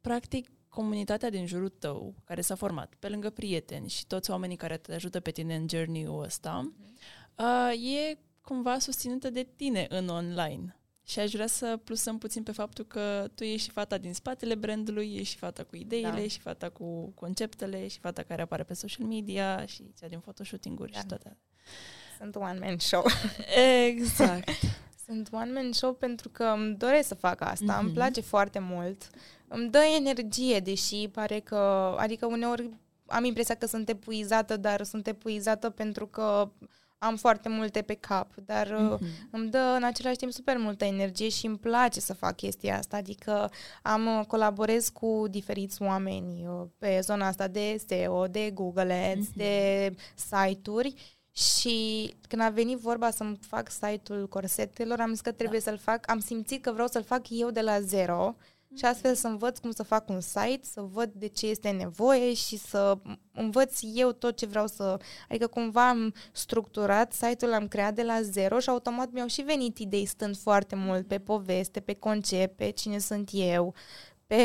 practic, comunitatea din jurul tău, care s-a format, pe lângă prieteni și toți oamenii care te ajută pe tine în journey-ul ăsta, uh, e cumva susținută de tine în online. Și aș vrea să plusăm puțin pe faptul că tu ești și fata din spatele brandului, ești și fata cu ideile,
Da.
ești și fata cu conceptele, și fata care apare pe social media și cea din photoshooting-uri
Da.
și toate.
Sunt one-man show.
Exact.
Sunt one-man show pentru că îmi doresc să fac asta,
Mhm.
îmi place foarte mult. Îmi dă energie, deși pare că... Adică uneori am impresia că sunt epuizată, dar sunt epuizată pentru că am foarte multe pe cap. Dar uh,
Mhm.
îmi dă în același timp super multă energie și îmi place să fac chestia asta, adică am uh, colaborez cu diferiți oameni uh, pe zona asta de SEO, de Google Ads,
Mhm.
de site-uri și când a venit vorba să-mi fac site-ul corsetelor, am zis că trebuie să-l fac, am simțit că vreau să-l fac eu de la zero și astfel să învăț cum să fac un site, să văd de ce este nevoie și să învăț eu tot ce vreau să... Adică cumva am structurat site-ul, l-am creat de la zero și automat mi-au și venit idei stând foarte mult pe poveste, pe concept, pe cine sunt eu, pe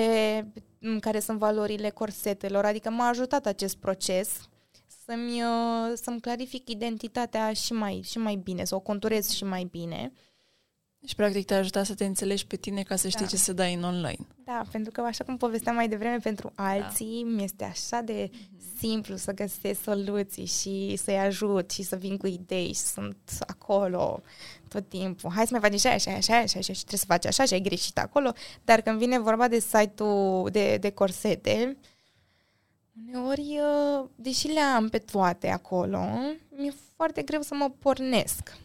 m, care sunt valorile corsetelor. Adică m-a ajutat acest proces să-mi, uh, să-mi clarific identitatea și mai, și mai bine, să o conturez și mai bine.
Și practic te-a ajutat să te înțelegi pe tine ca să știi
Da.
ce să dai în online.
Da, pentru că, așa cum povesteam mai devreme, pentru alții da. mi-este așa de simplu să găsesc soluții și să-i ajut și să vin cu idei și sunt acolo tot timpul. Hai să mai facem așa, așa, așa, așa, așa și trebuie să faci așa și ai greșit acolo. Dar când vine vorba de site-ul de, de corsete, Uneori, uh, deși le am pe toate acolo, mi-e foarte greu să mă pornesc.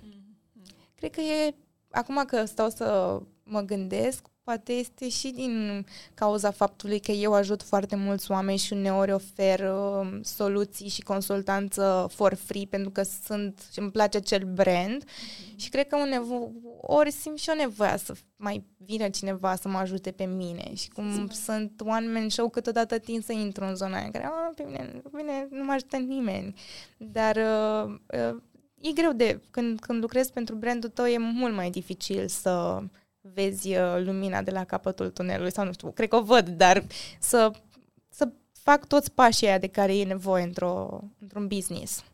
Cred că e, acum că stau să mă gândesc, poate este și din cauza faptului că eu ajut foarte mulți oameni și uneori ofer uh, soluții și consultanță for free pentru că sunt și îmi place acel brand mm-hmm. și cred că unevo, ori simt și o nevoie să mai vină cineva să mă ajute pe mine și cum Sim. sunt one man show câteodată tind să intru în zona aia care pe mine, pe mine nu mă ajută nimeni dar uh, uh, e greu de când, când lucrezi pentru brandul tău e mult mai dificil să vezi uh, lumina de la capătul tunelului sau nu știu, cred că o văd, dar să, să fac toți pașii aia de care e nevoie într-o, într-un business.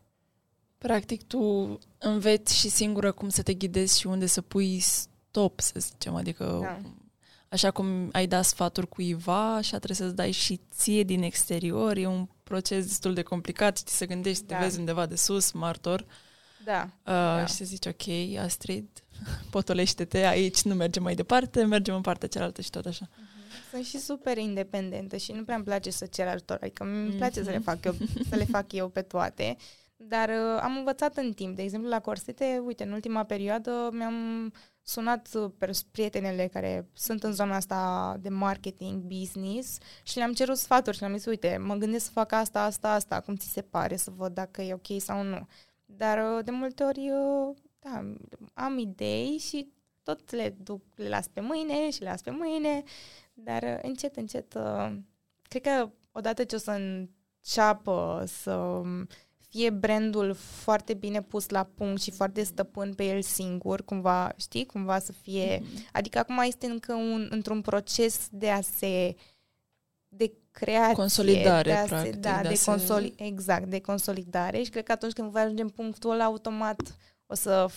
Practic, tu înveți și singură cum să te ghidezi și unde să pui stop, să zicem, adică da. așa cum ai dat sfaturi cuiva, așa trebuie să-ți dai și ție din exterior, e un proces destul de complicat, știi, să gândești, da. te vezi undeva de sus, martor,
da. Uh,
da. Și să zici, ok, Astrid, potolește-te, aici nu mergem mai departe, mergem în partea cealaltă și tot așa.
Uh-huh. Sunt și super independentă și nu prea îmi place să cer ajutor, adică îmi place uh-huh. să le fac eu, să le fac eu pe toate. Dar uh, am învățat în timp. De exemplu, la corsete, uite, în ultima perioadă mi-am sunat uh, prietenele care sunt în zona asta de marketing, business și le-am cerut sfaturi și le-am zis, uite, mă gândesc să fac asta, asta, asta, cum ți se pare, să văd dacă e ok sau nu. Dar uh, de multe ori, uh, da, am idei și tot le duc, le las pe mâine și le las pe mâine, dar uh, încet, încet, cred că odată ce o să înceapă să um, fie brandul foarte bine pus la punct și foarte stăpân pe el singur, cumva, știi, cumva să fie... Mm-hmm. Adică acum este încă un, într-un proces de a se... de creație.
Consolidare,
de a
practic.
Se, da, de, de consoli- exact, de consolidare și cred că atunci când voi ajunge în punctul ăla, automat o să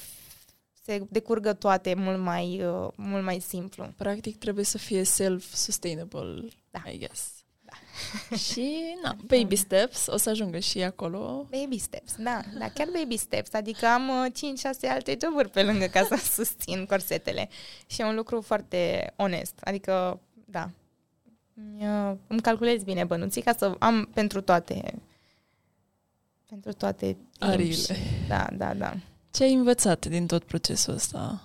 se decurgă toate mult mai, uh, mult mai simplu.
Practic trebuie să fie self-sustainable,
da.
I guess. Da. și, na, baby steps, o să ajungă și acolo.
Baby steps, da, da, chiar baby steps, adică am uh, 5-6 alte joburi pe lângă ca să susțin corsetele și e un lucru foarte onest, adică, da, îmi calculez bine bănuții ca să am pentru toate pentru toate
ariile.
Da, da, da.
Ce ai învățat din tot procesul ăsta?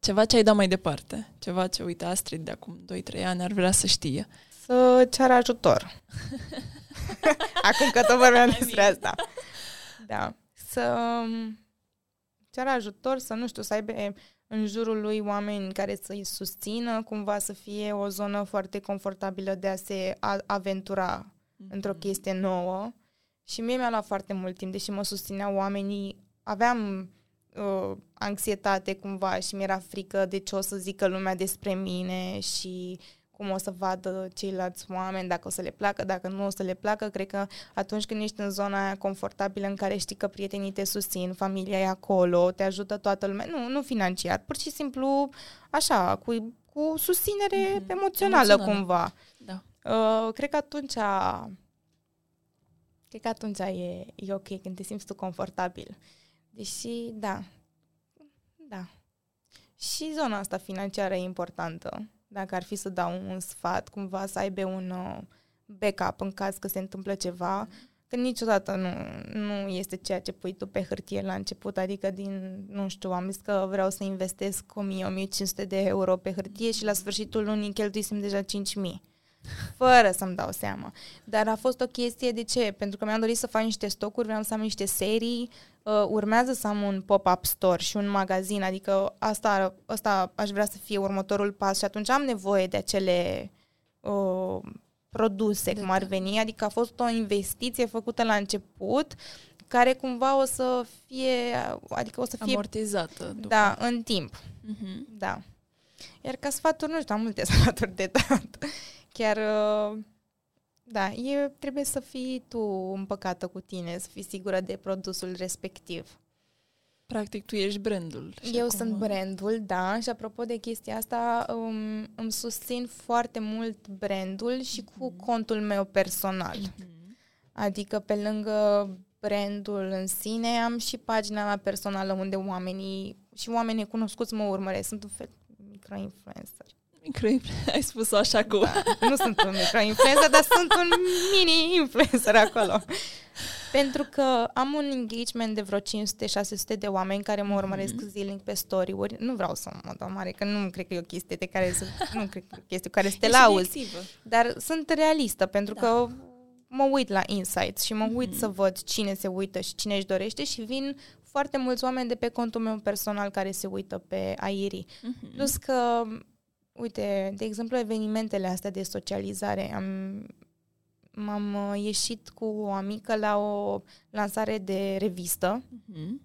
Ceva ce ai dat mai departe? Ceva ce, uite, Astrid de acum 2-3 ani ar vrea să știe?
Să ceară ajutor. acum că tot vorbeam despre asta. Da. Să ceară ajutor, să nu știu, să aibă în jurul lui oameni care să-i susțină, cumva să fie o zonă foarte confortabilă de a se aventura mm-hmm. într-o chestie nouă. Și mie mi-a luat foarte mult timp, deși mă susțineau oamenii, aveam uh, anxietate cumva și mi-era frică de ce o să zică lumea despre mine și cum o să vadă ceilalți oameni, dacă o să le placă, dacă nu o să le placă. Cred că atunci când ești în zona aia confortabilă în care știi că prietenii te susțin, familia e acolo, te ajută toată lumea, nu, nu financiar, pur și simplu așa, cu, cu susținere mm-hmm. emoțională, emoțională cumva.
Da.
Uh, cred că atunci cred că atunci e, e ok când te simți tu confortabil. Deși, da, da. Și zona asta financiară e importantă dacă ar fi să dau un sfat, cumva să aibă un uh, backup în caz că se întâmplă ceva, că niciodată nu, nu este ceea ce pui tu pe hârtie la început, adică din, nu știu, am zis că vreau să investesc 1000-1500 de euro pe hârtie și la sfârșitul lunii cheltuisem deja 5000 fără să-mi dau seama. Dar a fost o chestie de ce? Pentru că mi-am dorit să fac niște stocuri, vreau să am niște serii, uh, urmează să am un pop-up store și un magazin, adică asta, asta aș vrea să fie următorul pas și atunci am nevoie de acele uh, produse, de cum ar veni, adică a fost o investiție făcută la început care cumva o să fie, adică o să fie
amortizată. După.
Da, în timp. Uh-huh. Da. Iar ca sfaturi, nu știu, am multe sfaturi de dat. Chiar, uh, da, e, trebuie să fii tu împăcată cu tine, să fii sigură de produsul respectiv.
Practic, tu ești brandul.
Eu acum... sunt brandul, da, și apropo de chestia asta, um, îmi susțin foarte mult brandul și mm-hmm. cu contul meu personal. Mm-hmm. Adică, pe lângă brandul în sine, am și pagina mea personală unde oamenii și oamenii cunoscuți mă urmăresc. Sunt un fel micro-influencer.
Micro-influencer, ai spus-o așa cu...
Da, nu sunt un micro-influencer, dar sunt un mini-influencer acolo. Pentru că am un engagement de vreo 500-600 de oameni care mă urmăresc mm-hmm. zilnic pe story-uri. Nu vreau să mă dau mare, că nu cred că e o chestie de care să, nu cred că e o chestie care să te lauzi. Dar sunt realistă, pentru da. că mă uit la insights și mă uit mm-hmm. să văd cine se uită și cine își dorește și vin foarte mulți oameni de pe contul meu personal care se uită pe Airi. Mm-hmm. Plus că, uite, de exemplu, evenimentele astea de socializare, am, m-am uh, ieșit cu o amică la o lansare de revistă mm-hmm.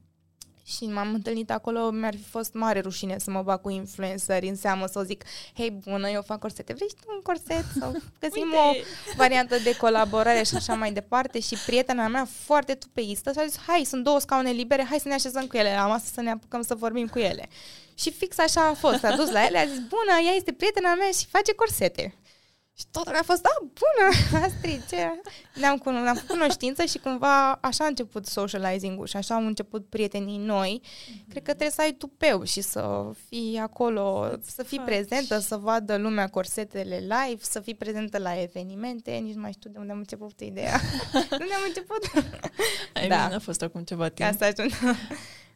Și m-am întâlnit acolo, mi-ar fi fost mare rușine să mă bag cu influenceri în seamă, să o zic, hei, bună, eu fac corsete, vrei tu un corset? Sau găsim o variantă de colaborare și așa mai departe și prietena mea foarte tupeistă și a zis, hai, sunt două scaune libere, hai să ne așezăm cu ele la masă să ne apucăm să vorbim cu ele. Și fix așa a fost, a dus la ele, a zis, bună, ea este prietena mea și face corsete. Și toată a fost, a, bună, Astrid, ce? Ne-am, cuno- ne-am făcut cunoștință și cumva așa a început socializing-ul și așa au început prietenii noi. Mm-hmm. Cred că trebuie să ai tupeu și să fii acolo, Îți să fii faci. prezentă, să vadă lumea corsetele live, să fii prezentă la evenimente. Nici nu mai știu de unde am început ideea. unde am început?
Ai da. a fost acum ceva timp.
Asta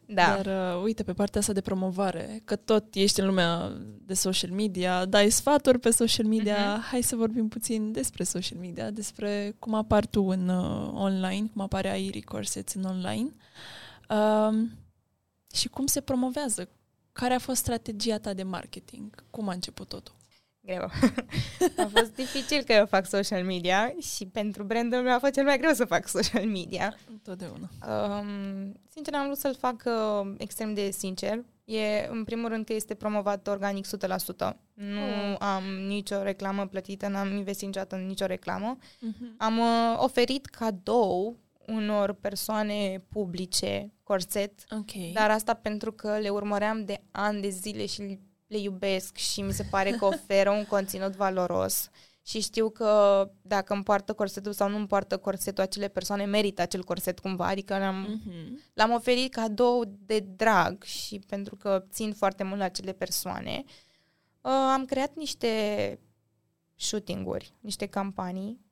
da. Dar uh, uite, pe partea asta de promovare, că tot ești în lumea de social media, dai sfaturi pe social media, uh-huh. hai să vorbim puțin despre social media, despre cum apar tu în uh, online, cum apare Airi Corsets în online uh, și cum se promovează. Care a fost strategia ta de marketing? Cum a început totul?
Greu. a fost dificil că eu fac social media și pentru brandul meu a fost cel mai greu să fac social media.
Întotdeauna.
Um, sincer, am vrut să-l fac uh, extrem de sincer. E, în primul rând, că este promovat organic 100%. Nu oh. am nicio reclamă plătită, n-am investit niciodată în nicio reclamă. Uh-huh. Am uh, oferit cadou unor persoane publice corset, okay. dar asta pentru că le urmăream de ani de zile și le iubesc și mi se pare că oferă un conținut valoros și știu că dacă îmi poartă corsetul sau nu îmi poartă corsetul, acele persoane merită acel corset cumva, adică l-am, mm-hmm. l-am oferit cadou de drag și pentru că țin foarte mult la acele persoane. Uh, am creat niște shooting-uri, niște campanii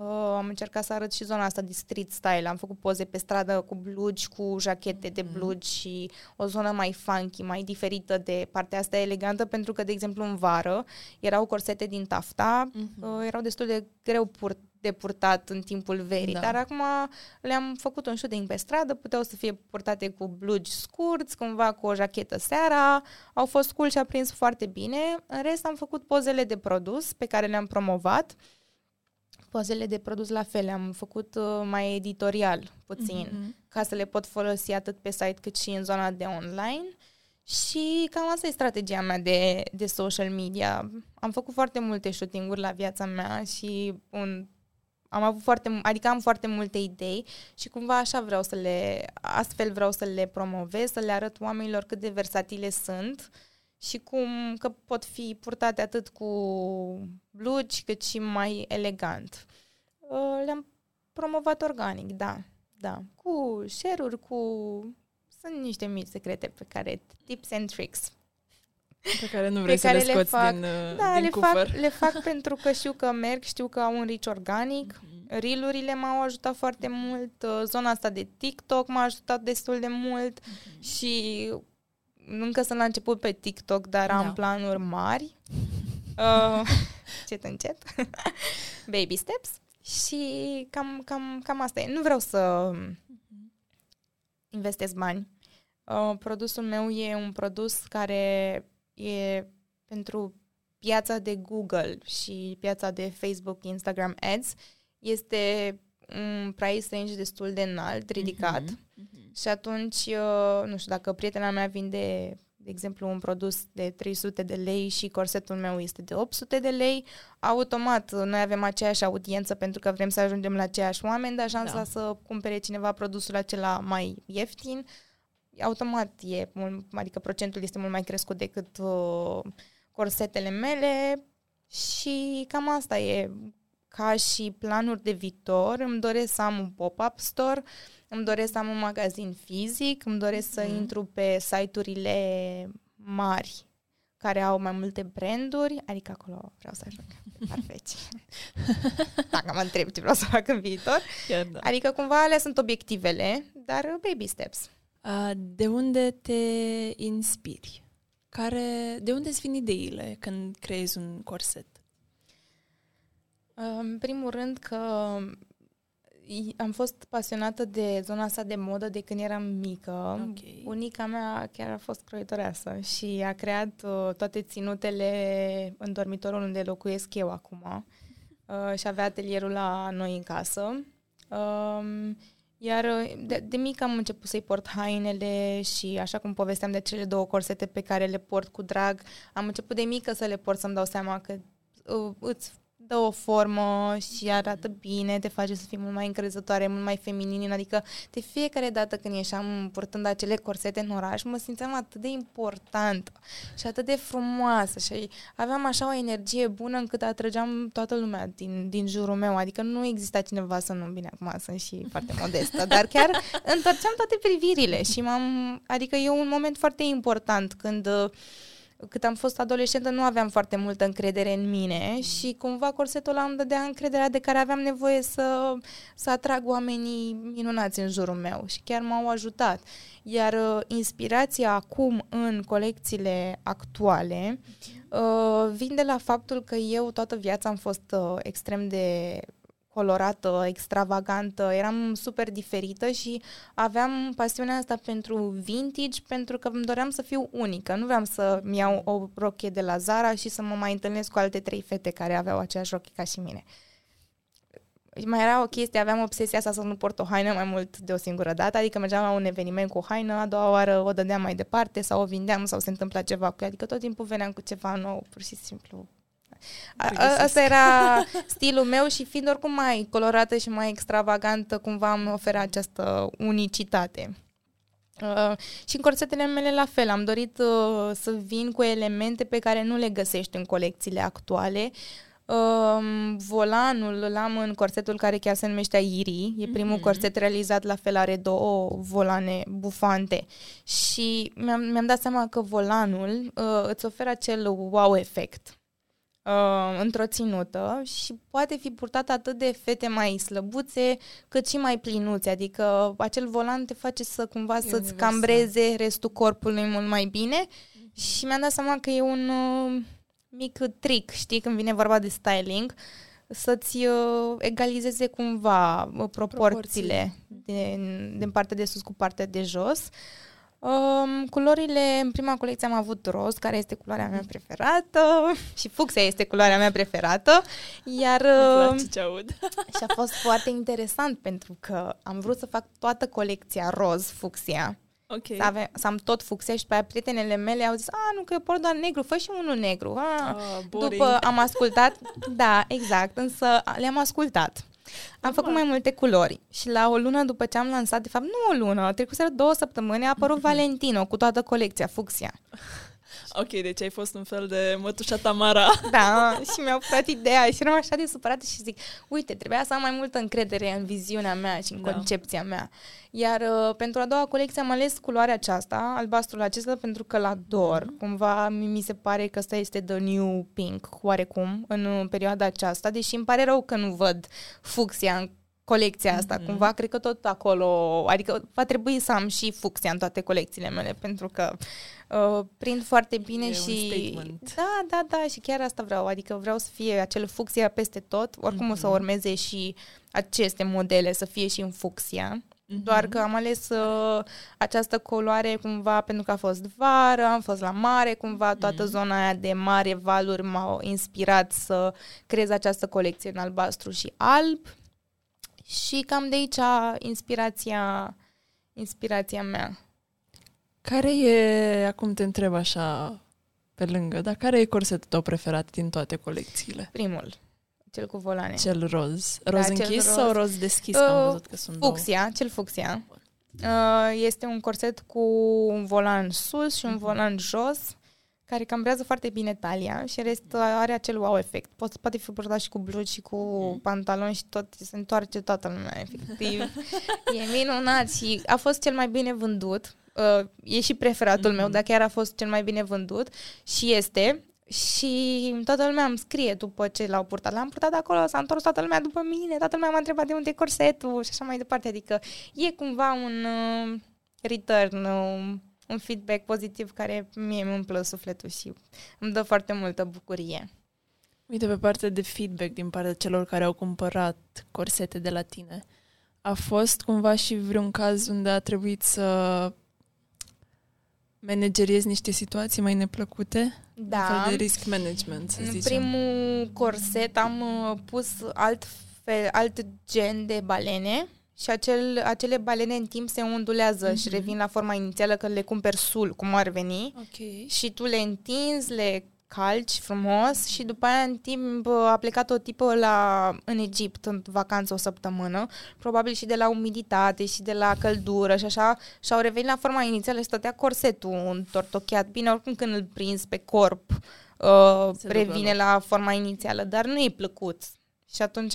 Uh, am încercat să arăt și zona asta de street style. Am făcut poze pe stradă cu blugi, cu jachete de mhm. blugi și o zonă mai funky, mai diferită de partea asta elegantă, pentru că, de exemplu, în vară erau corsete din tafta, uh-huh. uh, erau destul de greu pur- de purtat în timpul verii, da. dar acum le-am făcut un shooting pe stradă, puteau să fie purtate cu blugi scurți, cumva cu o jachetă seara, au fost cool și a prins foarte bine. În rest am făcut pozele de produs pe care le-am promovat, pozele de produs la fel, am făcut uh, mai editorial puțin, mm-hmm. ca să le pot folosi atât pe site cât și în zona de online. Și cam asta e strategia mea de, de social media. Am făcut foarte multe shooting-uri la viața mea și un, am avut foarte, adică am foarte multe idei și cumva așa vreau să le, astfel vreau să le promovez, să le arăt oamenilor cât de versatile sunt și cum că pot fi purtate atât cu blugi cât și mai elegant. Uh, le-am promovat organic, da, da, cu share-uri, cu... Sunt niște mici secrete pe care, tips and tricks,
pe care nu vrei pe să care le scoți
le fac,
din, uh,
da,
din
le
cufăr.
Fac, le fac pentru că știu că merg, știu că au un reach organic. Mm-hmm. Reel-urile m-au ajutat foarte mult, uh, zona asta de TikTok m-a ajutat destul de mult mm-hmm. și încă sunt la început pe TikTok, dar da. am planuri mari. Uh, încet, încet. Baby steps. Și cam, cam, cam asta e. Nu vreau să investesc bani. Uh, produsul meu e un produs care e pentru piața de Google și piața de Facebook, Instagram Ads. Este un price range destul de înalt, ridicat. Mm-hmm. Și atunci, uh, nu știu, dacă prietena mea vinde, de exemplu, un produs de 300 de lei și corsetul meu este de 800 de lei, automat noi avem aceeași audiență pentru că vrem să ajungem la aceiași oameni, dar șansa da. să cumpere cineva produsul acela mai ieftin, automat e, mult, adică procentul este mult mai crescut decât uh, corsetele mele și cam asta e. Ca și planuri de viitor, îmi doresc să am un pop-up store, îmi doresc să am un magazin fizic, îmi doresc mm. să mhm. intru pe site-urile mari care au mai multe branduri, adică acolo vreau să ajung pe farfeci. Dacă mă întreb ce vreau să fac în viitor.
Chiar da.
Adică cumva alea sunt obiectivele, dar baby steps.
Uh, de unde te inspiri? Care, de unde îți vin ideile când creezi un corset?
Uh, În primul rând că i- am fost pasionată de zona asta de modă de când eram mică.
Ok.
Bunica mea chiar a fost croitoreasă și a creat uh, toate ținutele în dormitorul unde locuiesc eu acum uh, și avea atelierul la noi în casă. Um, iar uh, de, de mică am început să-i port hainele și așa cum povesteam de cele două corsete pe care le port cu drag, am început de mică să le port să-mi dau seama că uh, îți dă o formă și arată bine, te face să fii mult mai încrezătoare, mult mai feminin, adică de fiecare dată când ieșeam purtând acele corsete în oraș, mă simțeam atât de importantă și atât de frumoasă și aveam așa o energie bună încât atrăgeam toată lumea din, din jurul meu, adică nu exista cineva să nu, bine, acum sunt și foarte modestă, dar chiar întorceam toate privirile și m-am, adică e un moment foarte important când uh, cât am fost adolescentă nu aveam foarte multă încredere în mine și cumva corsetul ăla îmi dădea încrederea de care aveam nevoie să, să atrag oamenii minunați în jurul meu și chiar m-au ajutat. Iar uh, inspirația acum în colecțiile actuale uh, vin de la faptul că eu toată viața am fost uh, extrem de colorată, extravagantă, eram super diferită și aveam pasiunea asta pentru vintage pentru că îmi doream să fiu unică. Nu vreau să-mi iau o rochie de la Zara și să mă mai întâlnesc cu alte trei fete care aveau aceeași rochie ca și mine. Mai era o chestie, aveam obsesia asta să nu port o haină mai mult de o singură dată, adică mergeam la un eveniment cu o haină, a doua oară o dădeam mai departe sau o vindeam sau se întâmpla ceva cu ea, adică tot timpul veneam cu ceva nou, pur și simplu a, a, asta era stilul meu și fiind oricum mai colorată și mai extravagantă, cumva îmi oferea această unicitate. Uh, și în corsetele mele la fel, am dorit uh, să vin cu elemente pe care nu le găsești în colecțiile actuale. Uh, volanul îl am în corsetul care chiar se numește Airi, e primul
Mhm.
corset realizat, la fel are două volane bufante și mi-am, mi-am dat seama că volanul uh, îți oferă acel wow efect uh, într-o ținută și poate fi purtat atât de fete mai slăbuțe cât și mai plinuțe, adică acel volan te face să cumva să-ți
universal.
cambreze restul corpului mult mai bine și mi-am dat seama că e un uh, mic trick, știi, când vine vorba de styling, să-ți uh, egalizeze cumva uh, proporțiile din, din partea de sus cu partea de jos. Um, culorile, în prima colecție am avut roz, care este culoarea mea preferată și fucsia este culoarea mea preferată, iar
Îmi
uh,
place ce aud.
și a fost foarte interesant pentru că am vrut să fac toată colecția roz fucsia,
Ok.
să, ave- să am tot fucsia și pe aia prietenele mele au zis, a, nu, că eu port doar negru, fă și unul negru. A,
Ah, boring.
după am ascultat, da, exact, însă le-am ascultat. Am făcut mai multe culori și la o lună după ce am lansat, de fapt nu o lună, trecuseră două săptămâni, a apărut Valentino cu toată colecția fucsia.
Ok, deci ai fost un fel de mătușa Tamara.
Da, și mi-au furat ideea și eram așa de supărată și zic, uite, trebuia să am mai multă încredere în viziunea mea și în
Da.
concepția mea. Iar uh, pentru a doua colecție am ales culoarea aceasta, albastrul acesta, pentru că la ador. Cumva mi mi se pare că ăsta este the new pink, oarecum, în uh, perioada aceasta, deși îmi pare rău că nu văd fucsia în colecția asta,
Mhm.
cumva, cred că tot acolo, adică va trebui să am și fucsia în toate colecțiile mele, pentru că uh, prind foarte bine
E un
și...
statement.
Da, da, da, și chiar asta vreau, adică vreau să fie acel fucsia peste tot, oricum mm-hmm. o să
Mhm.
urmeze și aceste modele să fie și în fucsia. Doar că am ales uh, această culoare cumva pentru că a fost vară, am fost la mare, cumva toată
Mhm.
zona aia de mare valuri m-au inspirat să creez această colecție în albastru și alb. Și cam de aici inspirația, inspirația mea.
Care e, acum te întreb așa pe lângă, dar care e corsetul tău preferat din toate colecțiile?
Primul, cel cu volane.
Cel roz. Roz
Da, cel
închis
roz.
sau roz deschis? Că am
Uh,
văzut că sunt două.
Fucsia, cel fucsia. Uh, Este un corset cu un volan sus și un
Mhm.
volan jos, care cambrează foarte bine talia și în rest are acel wow efect. Poate, poate fi purtat și cu blugi și cu
Mhm.
pantaloni și tot se întoarce toată lumea, efectiv. e minunat și a fost cel mai bine vândut. uh, e și preferatul mm-hmm. meu,
Mhm.
dar chiar a fost cel mai bine vândut și este. Și toată lumea îmi scrie după ce l-au purtat. L-am purtat acolo, s-a întors toată lumea după mine, toată lumea m-a întrebat de unde e corsetul și așa mai departe. Adică e cumva un uh, return, uh, un feedback pozitiv care mie mi umplă sufletul și îmi dă foarte multă bucurie.
Uite, pe partea de feedback din partea celor care au cumpărat corsete de la tine, a fost cumva și vreun caz unde a trebuit să manageriezi niște situații mai neplăcute? Un
Da.
fel de risk management, să
În
zicem.
primul corset am uh, pus alt, fel, alt gen de balene și acel, acele balene în timp se ondulează și
Mhm.
revin la forma inițială că le cumperi sul, cum ar veni.
Ok.
Și tu le întinzi, le calci frumos și după aia în timp uh, a plecat o tipă la, în Egipt în vacanță o săptămână, probabil și de la umiditate și de la căldură și așa, și au revenit la forma inițială și stătea corsetul întortocheat. Bine, oricum când îl prinzi pe corp, uh,
Se
revine
ducă
la forma inițială, dar nu e plăcut. Și atunci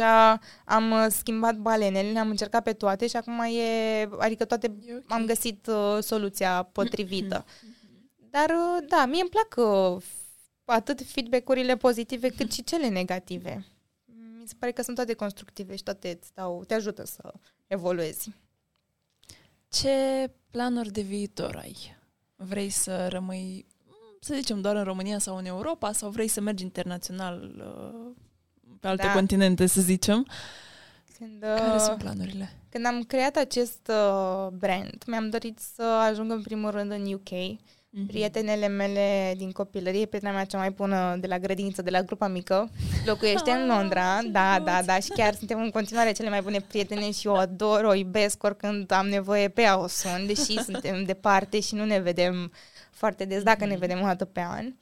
am uh, schimbat balenele, le-am încercat pe toate și acum e, adică toate
E ok.
am găsit uh, soluția potrivită. Dar uh, da, mie îmi plac uh, f- atât feedback-urile pozitive cât și cele negative. Mi se pare că sunt toate constructive și toate îți dau, te ajută să evoluezi.
Ce planuri de viitor ai? Vrei să rămâi, să zicem, doar în România sau în Europa sau vrei să mergi internațional uh, pe alte
Da.
continente, să zicem?
Când,
Care
uh,
sunt planurile?
când am creat acest uh, brand, mi-am dorit să ajung în primul rând în UK.
Mhm.
Prietenele mele din copilărie, prietena mea cea mai bună de la grădiniță, de la grupa mică, locuiește în Londra.
Ah, ce
Da,
drăguț.
da, da, și chiar suntem în continuare cele mai bune prietene și o ador, o iubesc oricând am nevoie pe ea o sun, deși suntem departe și nu ne vedem foarte des, dacă ne
Mhm.
vedem o dată pe an. Uh,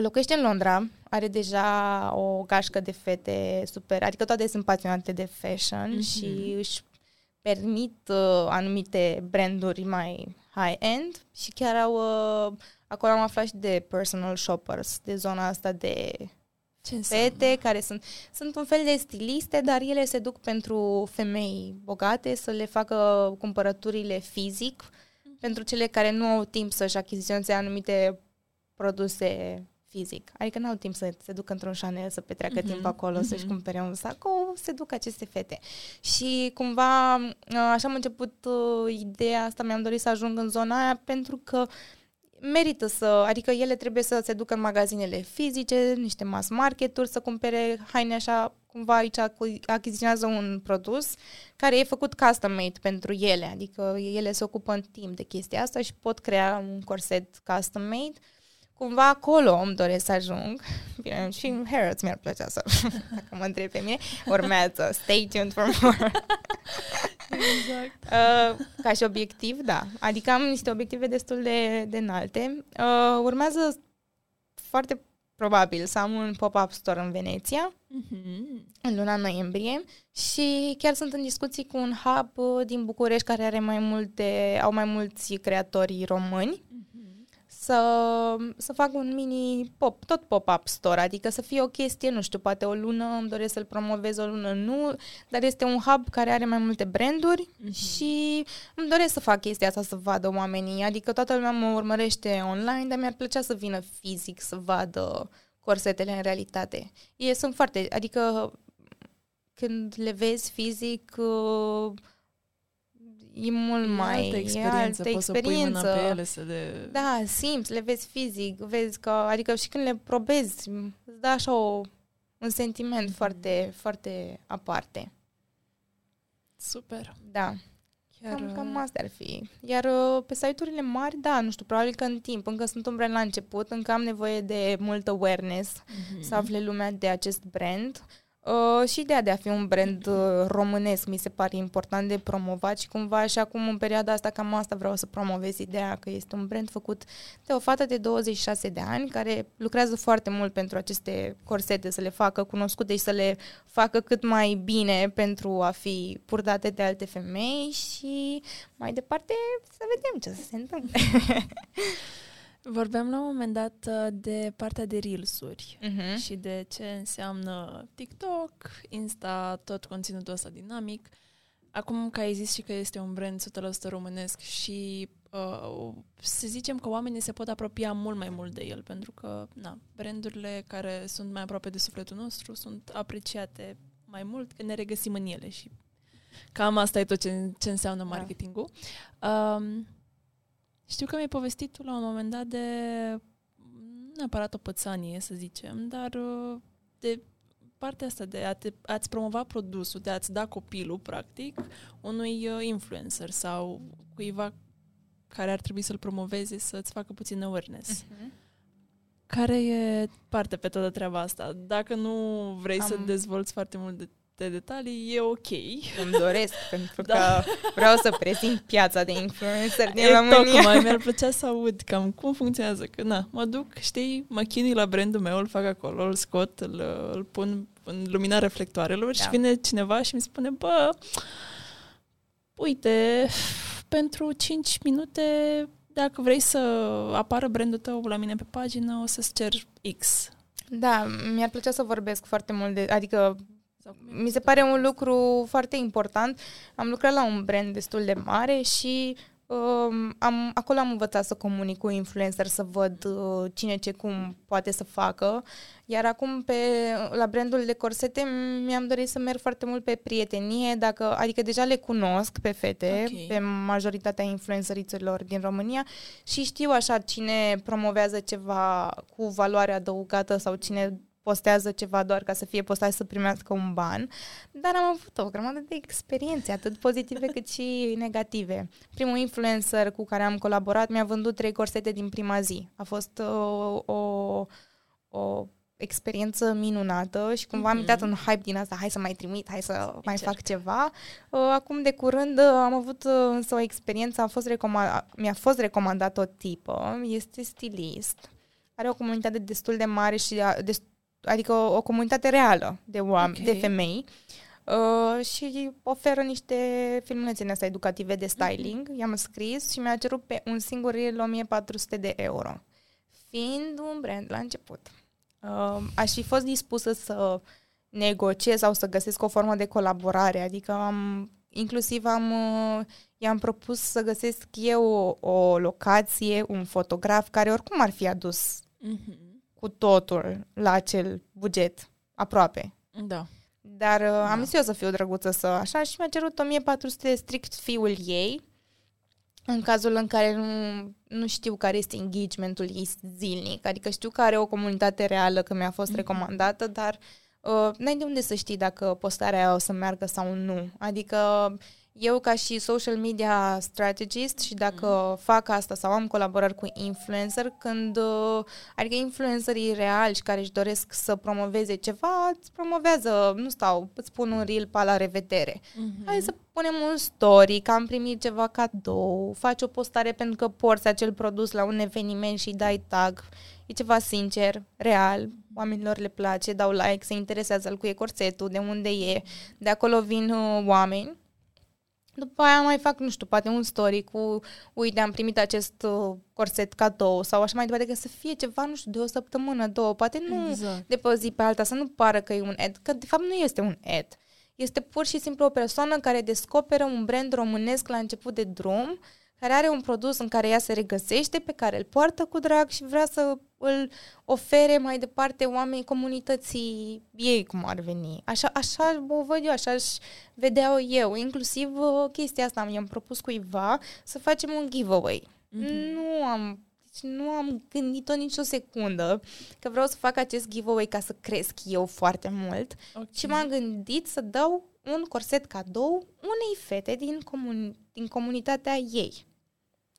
Locuiește în Londra, are deja o gașcă de fete super, adică toate sunt pasionate de fashion
Mhm.
și își permit uh, anumite branduri mai high-end și chiar au, uh, acolo am aflat și de personal shoppers, de zona asta de
Ce înseamnă?
fete care sunt, sunt un fel de stiliste, dar ele se duc pentru femei bogate să le facă cumpărăturile fizic, pentru cele care nu au timp să-și achiziționeze anumite produse fizic. Adică nu au timp să se ducă într-un Chanel să petreacă
Mhm,
timp acolo, să-și
mhm.
cumpere un sacou, se duc aceste fete. Și cumva așa am început uh, ideea asta, mi-am dorit să ajung în zona aia pentru că merită să, adică ele trebuie să se ducă în magazinele fizice, niște mass marketuri, să cumpere haine așa, cumva aici acu- achiziționează un produs care e făcut custom-made pentru ele, adică ele se ocupă în timp de chestia asta și pot crea un corset custom-made. Cumva acolo îmi doresc să ajung. Bine, și în Harrods mi-ar plăcea să, dacă mă întreb pe mine, urmează. Stay tuned for more.
Exact.
Uh, ca și obiectiv, da. Adică am niște obiective destul de, de înalte. Uh, urmează foarte probabil să am un pop-up store în Veneția
Mhm.
în luna noiembrie și chiar sunt în discuții cu un hub uh, din București care are mai multe, au mai mulți creatori români
Mhm.
Să, să fac un mini pop, tot pop-up store, adică să fie o chestie, nu știu, poate o lună îmi doresc să-l promovez, o lună nu, dar este un hub care are mai multe branduri
Mhm.
și îmi doresc să fac chestia asta să vadă oamenii, adică toată lumea mă urmărește online, dar mi-ar plăcea să vină fizic să vadă corsetele în realitate. E, sunt foarte, adică când le vezi fizic uh, e mult
E
mai...
altă
e
experiență,
altă
poți să pui mâna
experiență.
pe ele să le...
Da, simți, le vezi fizic, vezi că, adică și când le probezi, îți dă așa o, un sentiment
Mhm.
foarte, foarte aparte.
Super.
Da,
Chiar,
cam, cam
uh,
astea ar fi. Iar uh, pe site-urile mari, da, nu știu, probabil că în timp, încă sunt un brand la început, încă am nevoie de mult awareness,
mhm.
să afle lumea de acest brand. Uh, și ideea de a fi un brand uh, românesc mi se pare important de promovat și cumva și acum în perioada asta cam asta vreau să promovez ideea că este un brand făcut de o fată de 26 de ani care lucrează foarte mult pentru aceste corsete să le facă cunoscute și să le facă cât mai bine pentru a fi purtate de alte femei și mai departe să vedem ce o să se întâmple.
Vorbeam la un moment dat uh, de partea de Reels-uri
uh-huh.
și de ce înseamnă TikTok, Insta, tot conținutul ăsta dinamic. acum că ai zis și că este un brand 100% românesc și uh, să zicem că oamenii se pot apropia mult mai mult de el, pentru că na, brandurile care sunt mai aproape de sufletul nostru sunt apreciate mai mult, că ne regăsim în ele și cam asta e tot ce, ce înseamnă da. marketingul. Da. Um, știu că mi-ai povestit tu la un moment dat de neapărat o pățanie, să zicem, dar uh, de partea asta de a te, a-ți promova produsul, de a-ți da copilul, practic, unui uh, influencer sau cuiva care ar trebui să-l promoveze să-ți facă puțin awareness. Uh-huh. Care e parte pe toată treaba asta? Dacă nu vrei Am... să dezvolți foarte mult de de detalii, e ok.
Îmi doresc, pentru da. că vreau să prezint piața de influencer din
e
România.
Tocmai, mi-ar plăcea să aud cam cum funcționează. Că, na, mă duc, știi, mă chinui la brandul meu, îl fac acolo, îl scot, îl, îl pun în lumina reflectoarelor da. și vine cineva și mi spune, bă, uite, pentru 5 minute dacă vrei să apară brandul tău la mine pe pagină, o să-ți cer X.
Da, mi-ar plăcea să vorbesc foarte mult de, adică mi se pare un lucru foarte important. Am lucrat la un brand destul de mare și um, am, acolo am învățat să comunic cu influencer, să văd uh, cine ce cum poate să facă. Iar acum pe, la brandul de corsete mi-am dorit să merg foarte mult pe prietenie, dacă, adică deja le cunosc pe fete, okay. pe majoritatea influențăriților din România și știu așa cine promovează ceva cu valoare adăugată sau cine postează ceva doar ca să fie postat să primească un ban, dar am avut o grămadă de experiențe, atât pozitive cât și negative. Primul influencer cu care am colaborat mi-a vândut trei corsete din prima zi. A fost uh, o, o, o experiență minunată și cumva mm-hmm. am mhm. intrat în hype din asta, hai să mai trimit, hai să mai Cer. fac ceva. Uh, acum de curând uh, am avut însă o experiență, a fost recomand- mi-a fost recomandat o tipă, este stilist, are o comunitate destul de mare și de, adică o, o comunitate reală de oameni, okay. de femei uh, și oferă niște filmulețe în astea educative de styling. Mm-hmm. I-am scris și mi-a cerut pe un singur reel 1400 de euro. Fiind un brand la început, uh, aș fi fost dispusă să negociez sau să găsesc o formă de colaborare, adică am inclusiv am, uh, i-am propus să găsesc eu o, o locație, un fotograf care oricum ar fi adus mm-hmm cu totul la acel buget, aproape.
Da.
Dar uh, da. am zis eu să fiu drăguță să așa și mi-a cerut 1400 strict fiul ei, în cazul în care nu, nu știu care este engagementul ei zilnic. Adică știu că are o comunitate reală, că mi-a fost mm-hmm. recomandată, dar uh, n-ai de unde să știi dacă postarea aia o să meargă sau nu. Adică eu ca și social media strategist și dacă mm. fac asta sau am colaborări cu influencer, când, uh, adică influencerii reali și care își doresc să promoveze ceva, îți promovează, nu stau, îți pun un reel pa la revedere. Mm-hmm. Hai să punem un story, că am primit ceva cadou, faci o postare pentru că porți acel produs la un eveniment și dai tag. E ceva sincer, real, oamenilor le place, dau like, se interesează cu e corsetul, de unde e, de acolo vin uh, oameni după aia mai fac, nu știu, poate un story cu, uite, am primit acest uh, corset cadou sau așa mai departe, că să fie ceva, nu știu, de o săptămână, două, poate nu exact. de pe o zi pe alta, să nu pară că e un ad, că de fapt nu este un ad. Este pur și simplu o persoană care descoperă un brand românesc la început de drum care are un produs în care ea se regăsește, pe care îl poartă cu drag și vrea să îl ofere mai departe oamenii comunității ei, cum ar veni. Așa, așa o văd eu, așa aș vedea eu. Inclusiv uh, chestia asta mi-am propus cuiva să facem un giveaway. Mm-hmm. Nu am deci nu am gândit-o nicio secundă că vreau să fac acest giveaway ca să cresc eu foarte mult okay. și m-am gândit să dau un corset cadou unei fete din, comun- din comunitatea ei.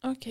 Ok.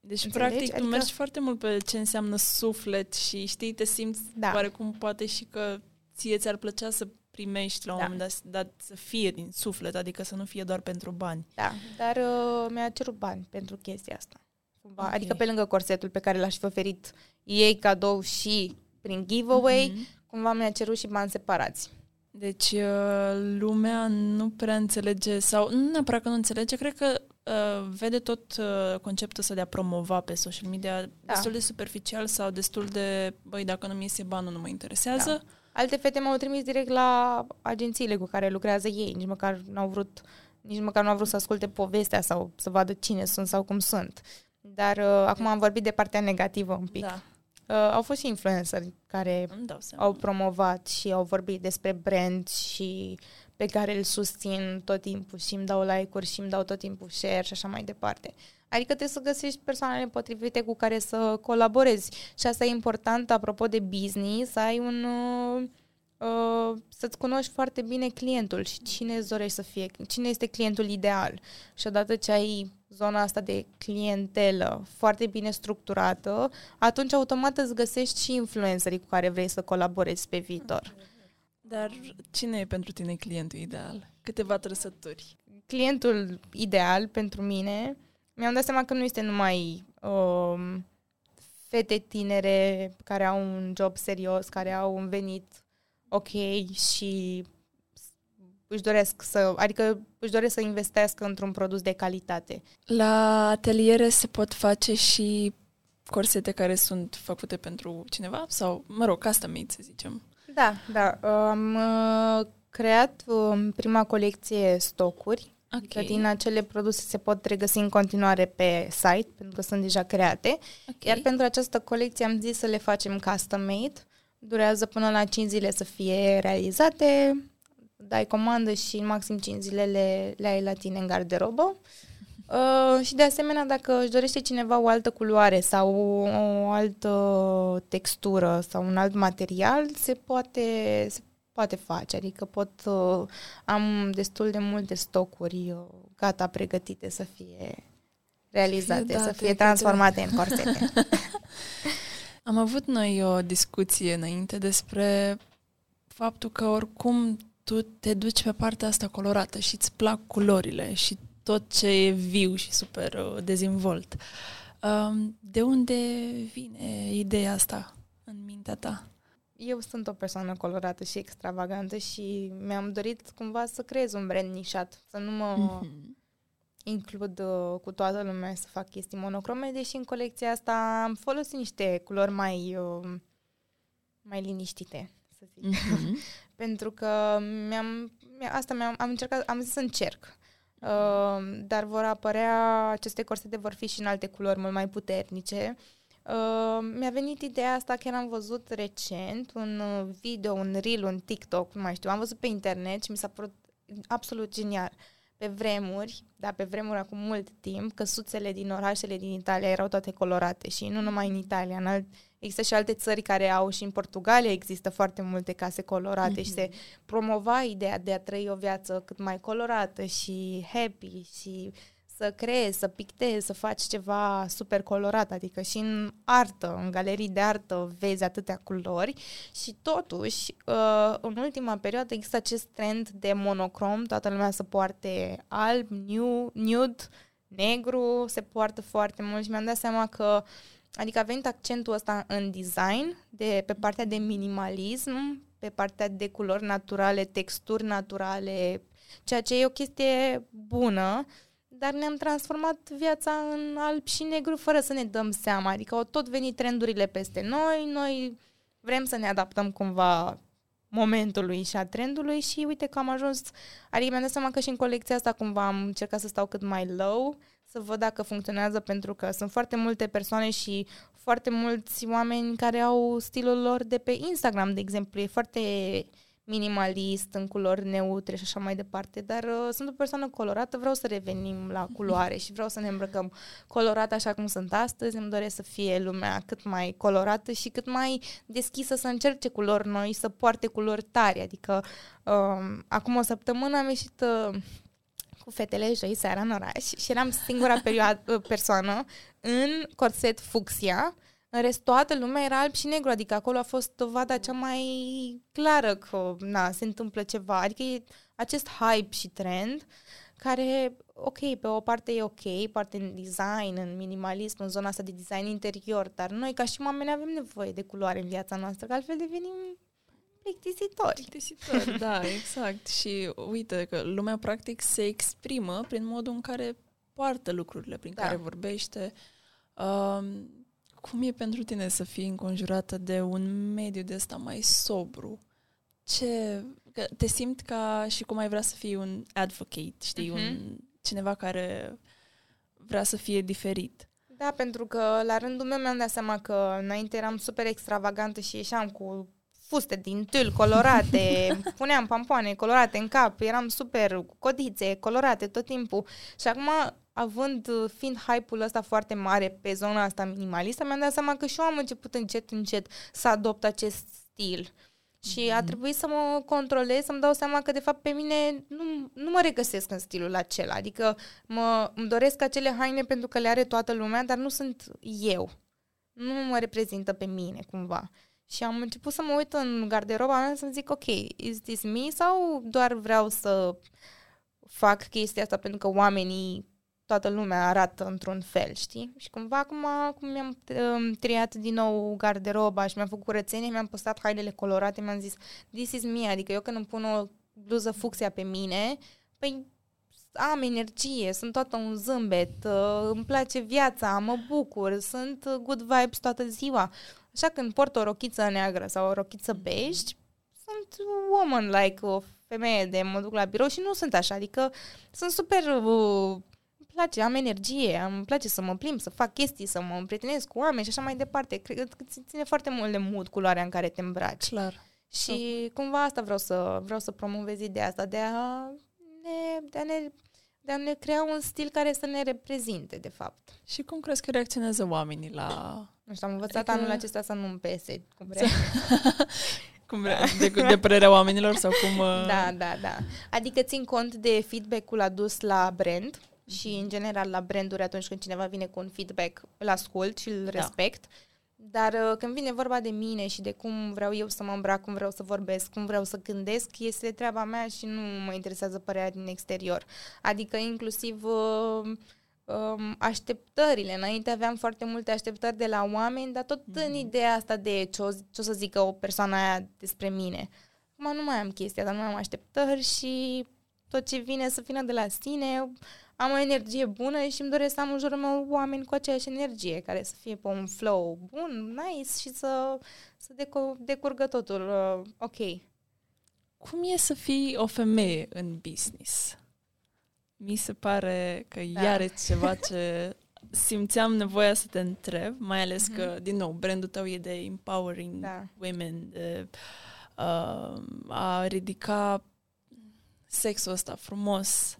Deci, Înțelegi? practic, adică... tu mergi foarte mult pe ce înseamnă suflet și știi, te simți da. oarecum poate și că ție ți-ar plăcea să primești la un da. moment dat, dat să fie din suflet, adică să nu fie doar pentru bani.
Da, dar uh, mi-a cerut bani pentru chestia asta. Cumva. Okay. Adică pe lângă corsetul pe care l-aș fi oferit ei cadou și prin giveaway, mm-hmm. cumva mi-a cerut și bani separați.
Deci uh, lumea nu prea înțelege, sau nu neapărat că nu înțelege, cred că uh, vede tot uh, conceptul ăsta de a promova pe social media da. destul de superficial sau destul de, băi, dacă nu mi iese banul, nu mă interesează. Da.
Alte fete m-au trimis direct la agențiile cu care lucrează ei, nici măcar n-au vrut nici măcar nu a vrut să asculte povestea sau să vadă cine sunt sau cum sunt. Dar uh, acum am vorbit de partea negativă un pic.
Da.
Uh, au fost și influenceri care
Îmi dau seama.
au promovat și au vorbit despre brand și pe care îl susțin tot timpul și îmi dau like-uri și îmi dau tot timpul share și așa mai departe. Adică trebuie să găsești persoanele potrivite cu care să colaborezi. Și asta e important, apropo de business, să ai un... Uh, uh, să-ți cunoști foarte bine clientul și cine îți dorești să fie, cine este clientul ideal. Și odată ce ai zona asta de clientelă foarte bine structurată, atunci automat îți găsești și influencerii cu care vrei să colaborezi pe viitor.
Dar cine e pentru tine clientul ideal? Câteva trăsături.
Clientul ideal pentru mine, mi-am dat seama că nu este numai um, fete tinere care au un job serios, care au un venit ok și își doresc să, adică își doresc să investească într-un produs de calitate.
La ateliere se pot face și corsete care sunt făcute pentru cineva? Sau, mă rog, custom-made, să zicem.
Da, da. Am uh, creat uh, prima colecție stocuri.
Ok.
Adică din acele produse se pot regăsi în continuare pe site, pentru că sunt deja create.
ok.
Iar pentru această colecție am zis să le facem custom-made. Durează până la 5 zile să fie realizate. Dai comandă și în maxim 5 zile le, le ai la tine în garderobă. Uh, și de asemenea, dacă își dorește cineva o altă culoare sau o altă textură sau un alt material, se poate, se poate face. Adică pot, uh, am destul de multe stocuri uh, gata pregătite să fie realizate,
date
să fie
către-
transformate în corsete.
Am avut noi o discuție înainte despre faptul că oricum tu te duci pe partea asta colorată și îți plac culorile și tot ce e viu și super uh, dezvolt. Um, de unde vine ideea asta în mintea ta?
Eu sunt o persoană colorată și extravagantă și mi-am dorit cumva să creez un brand nișat, să nu mă
Mhm.
includ uh, cu toată lumea să fac chestii monocrome, deși în colecția asta am folosit niște culori mai, uh, mai liniștite, să zic.
Mhm.
Pentru că mi-am, mi asta mi-am, am încercat, am zis să încerc. Uh, dar vor apărea, aceste corsete vor fi și în alte culori mult mai puternice. Uh, mi-a venit ideea asta chiar am văzut recent un uh, video, un reel, un TikTok, nu mai știu, am văzut pe internet și mi s-a părut absolut genial. Pe vremuri, da, pe vremuri acum mult timp, căsuțele din orașele din Italia erau toate colorate și nu numai în Italia, în alt, există și alte țări care au și în Portugalia există foarte multe case colorate mm-hmm. și se promova ideea de a trăi o viață cât mai colorată și happy și să creezi, să pictezi, să faci ceva super colorat, adică și în artă, în galerii de artă vezi atâtea culori și totuși uh, în ultima perioadă există acest trend de monocrom, toată lumea să poarte alb, nu- nude, negru, se poartă foarte mult și mi-am dat seama că Adică a venit accentul ăsta în design, de, pe partea de minimalism, pe partea de culori naturale, texturi naturale, ceea ce e o chestie bună, dar ne-am transformat viața în alb și negru fără să ne dăm seama. Adică au tot venit trendurile peste noi, noi vrem să ne adaptăm cumva momentului și a trendului și uite că am ajuns, adică mi-am dat seama că și în colecția asta cumva am încercat să stau cât mai low, să văd dacă funcționează pentru că sunt foarte multe persoane și foarte mulți oameni care au stilul lor de pe Instagram, de exemplu, e foarte minimalist, în culori neutre și așa mai departe, dar uh, sunt o persoană colorată, vreau să revenim la culoare și vreau să ne îmbrăcăm colorat așa cum sunt astăzi, îmi doresc să fie lumea cât mai colorată și cât mai deschisă să încerce culori noi, să poarte culori tari, adică uh, acum o săptămână am ieșit uh, cu fetele joi seara în oraș și eram singura perioadă, persoană în corset fucsia, în rest toată lumea era alb și negru, adică acolo a fost dovada cea mai clară că na, se întâmplă ceva, adică e acest hype și trend care, ok, pe o parte e ok, parte în design, în minimalism, în zona asta de design interior, dar noi ca și oameni avem nevoie de culoare în viața noastră, că altfel devenim plictisitori.
Plictisitor, da, exact. Și uite că lumea practic se exprimă prin modul în care poartă lucrurile, prin
Da.
care vorbește. Um, cum e pentru tine să fii înconjurată de un mediu de ăsta mai sobru? Ce... Că te simți ca și cum ai vrea să fii un advocate, știi?
Mhm.
Un, cineva care vrea să fie diferit.
Da, pentru că la rândul meu mi-am dat seama că înainte eram super extravagantă și ieșeam cu fuste din tâl colorate, puneam pampoane colorate în cap, eram super cu codițe colorate tot timpul. Și acum, având, fiind hype-ul ăsta foarte mare pe zona asta minimalistă, mi-am dat seama că și eu am început încet, încet să adopt acest stil. Și a trebuit să mă controlez, să-mi dau seama că, de fapt, pe mine nu, nu mă regăsesc în stilul acela. Adică mă, îmi doresc acele haine pentru că le are toată lumea, dar nu sunt eu. Nu mă reprezintă pe mine, cumva. Și am început să mă uit în garderoba mea să-mi zic, ok, is this me sau doar vreau să fac chestia asta pentru că oamenii, toată lumea arată într-un fel, știi? Și cumva acum, cum mi-am um, triat din nou garderoba și mi-am făcut curățenie, mi-am postat hainele colorate, mi-am zis, this is me, adică eu când îmi pun o bluză fucsia pe mine, păi am energie, sunt toată un zâmbet, uh, îmi place viața, mă bucur, sunt uh, good vibes toată ziua. Așa când port o rochiță neagră sau o rochiță beige, sunt woman-like, o femeie de mă duc la birou și nu sunt așa, adică sunt super... Uh, îmi place, am energie, îmi place să mă plimb, să fac chestii, să mă împrietenesc cu oameni și așa mai departe. Cred că ține foarte mult de mood culoarea în care te îmbraci.
Clar.
Și cumva asta vreau să, vreau să promovez ideea asta de a ne, de a ne, de a ne crea un stil care să ne reprezinte, de fapt.
Și cum crezi că reacționează oamenii la...
Nu știu, am învățat
Adică-
anul acesta să nu-mi pese, cum vrea.
cum vrea, de, de părerea oamenilor sau cum... uh,
Da, da, da. Adică țin cont de feedback-ul adus la brand și, în general, la branduri atunci când cineva vine cu un feedback, îl ascult și îl
Da.
respect. Dar uh, când vine vorba de mine și de cum vreau eu să mă îmbrac, cum vreau să vorbesc, cum vreau să gândesc, este treaba mea și nu mă interesează părerea din exterior. Adică inclusiv uh, um, așteptările. Înainte aveam foarte multe așteptări de la oameni, dar tot în ideea asta de ce o, ce o să zică o persoană aia despre mine. Acum nu mai am chestia, dar nu mai am așteptări și tot ce vine să vină de la sine, am o energie bună și îmi doresc să am în jurul meu oameni cu aceeași energie, care să fie pe un flow bun, nice și să, să deco- decurgă totul uh, ok.
Cum e să fii o femeie în business? Mi se pare că
Da.
da. iar e ceva ce simțeam nevoia să te întreb, mai ales
Mhm.
că, din nou, brandul tău e de empowering
Da.
women, de uh, a ridica sexul ăsta frumos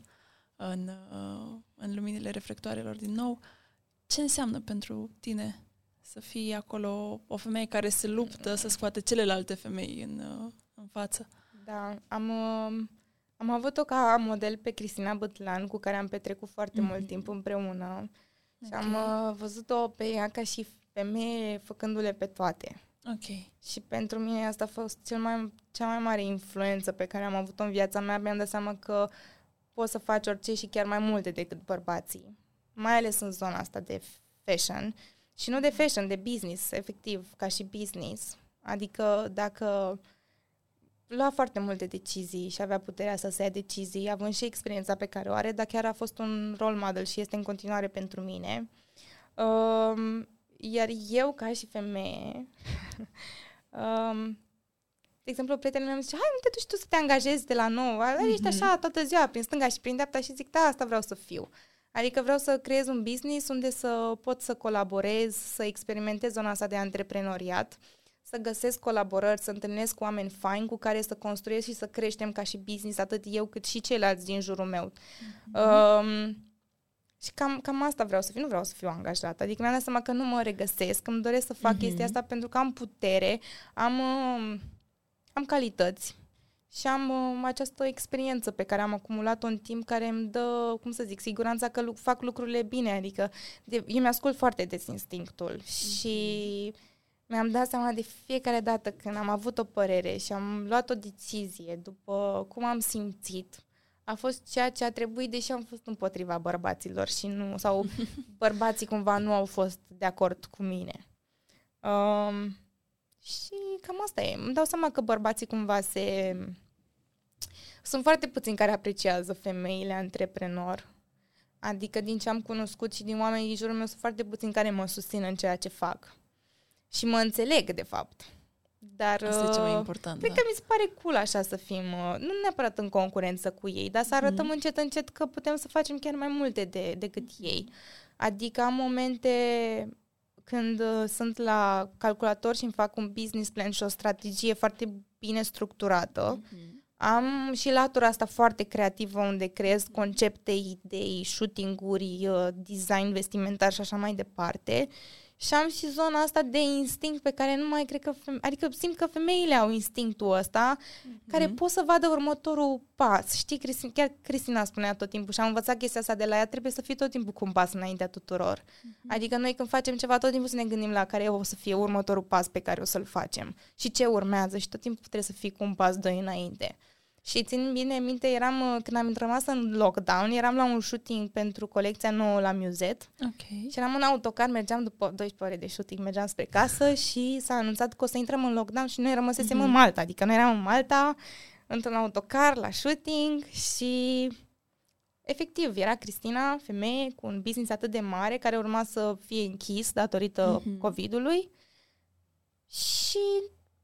în, uh, în luminile reflectoarelor din nou. Ce înseamnă pentru tine să fii acolo o femeie care se luptă să scoate celelalte femei în, uh, în față?
Da, am, uh, am avut-o ca model pe Cristina Bătlan, cu care am petrecut foarte
Mhm.
mult timp împreună. Și am
Ok.
uh, văzut-o pe ea ca și femeie făcându-le pe toate.
Ok.
Și pentru mine asta a fost cel mai, cea mai mare influență pe care am avut-o în viața mea. Mi-am dat seama că poți să faci orice și chiar mai multe decât bărbații. Mai ales în zona asta de fashion. Și nu de fashion, de business, efectiv, ca și business. Adică dacă lua foarte multe decizii și avea puterea să se ia decizii, având și experiența pe care o are, dar chiar a fost un role model și este în continuare pentru mine. Um, iar eu, ca și femeie, um, de exemplu, prietenul meu îmi zice, hai, nu te duci tu să te angajezi de la nou, mm-hmm. ești așa toată ziua, prin stânga și prin dreapta și zic, da, asta vreau să fiu. Adică vreau să creez un business unde să pot să colaborez, să experimentez zona asta de antreprenoriat, să găsesc colaborări, să întâlnesc cu oameni faini cu care să construiesc și să creștem ca și business, atât eu cât și ceilalți din jurul meu. Um, și cam, cam asta vreau să fiu, nu vreau să fiu angajată. Adică mi-am dat seama că nu mă regăsesc, îmi doresc să fac
Mhm.
chestia asta pentru că am putere, am, um, am calități și am um, această experiență pe care am acumulat-o în timp care îmi dă, cum să zic, siguranța că lu- fac lucrurile bine. Adică de, eu mi-ascult foarte des instinctul și mi-am dat seama de fiecare dată când am avut o părere și am luat o decizie după cum am simțit, a fost ceea ce a trebuit, deși am fost împotriva bărbaților și nu, sau bărbații cumva nu au fost de acord cu mine. Um, și cam asta e. Îmi dau seama că bărbații cumva se... Sunt foarte puțini care apreciază femeile antreprenor. Adică din ce am cunoscut și din oamenii din jurul meu sunt foarte puțini care mă susțin în ceea ce fac. Și mă înțeleg, de fapt. Dar
Asta e cel mai
uh,
important.
Cred
da.
că mi se pare cool așa să fim, uh, nu neapărat în concurență cu ei, dar să arătăm
Mhm.
încet încet că putem să facem chiar mai multe de, decât ei. Adică am momente când uh, sunt la calculator și îmi fac un business plan și o strategie foarte bine structurată.
Mhm.
Am și latura asta foarte creativă unde creez concepte, idei, shooting-uri, uh, design vestimentar și așa mai departe. Și am și zona asta de instinct pe care nu mai cred că... Feme- adică simt că femeile au instinctul ăsta care pot să vadă următorul pas. Știi, Cristina, chiar Cristina spunea tot timpul și am învățat chestia asta de la ea, trebuie să fii tot timpul cu un pas înaintea tuturor. Adică noi când facem ceva, tot timpul să ne gândim la care o să fie următorul pas pe care o să-l facem și ce urmează și tot timpul trebuie să fii cu un pas doi înainte. Și țin bine minte, eram, uh, când am rămas în lockdown, eram la un shooting pentru colecția nouă la Muzet
Ok.
și eram în autocar, mergeam după 12 ore de shooting, mergeam spre casă și s-a anunțat că o să intrăm în lockdown și noi rămăsesem
Mhm.
în Malta. Adică noi eram în Malta, într-un autocar, la shooting și efectiv era Cristina, femeie cu un business atât de mare care urma să fie închis datorită
Mhm.
COVID-ului și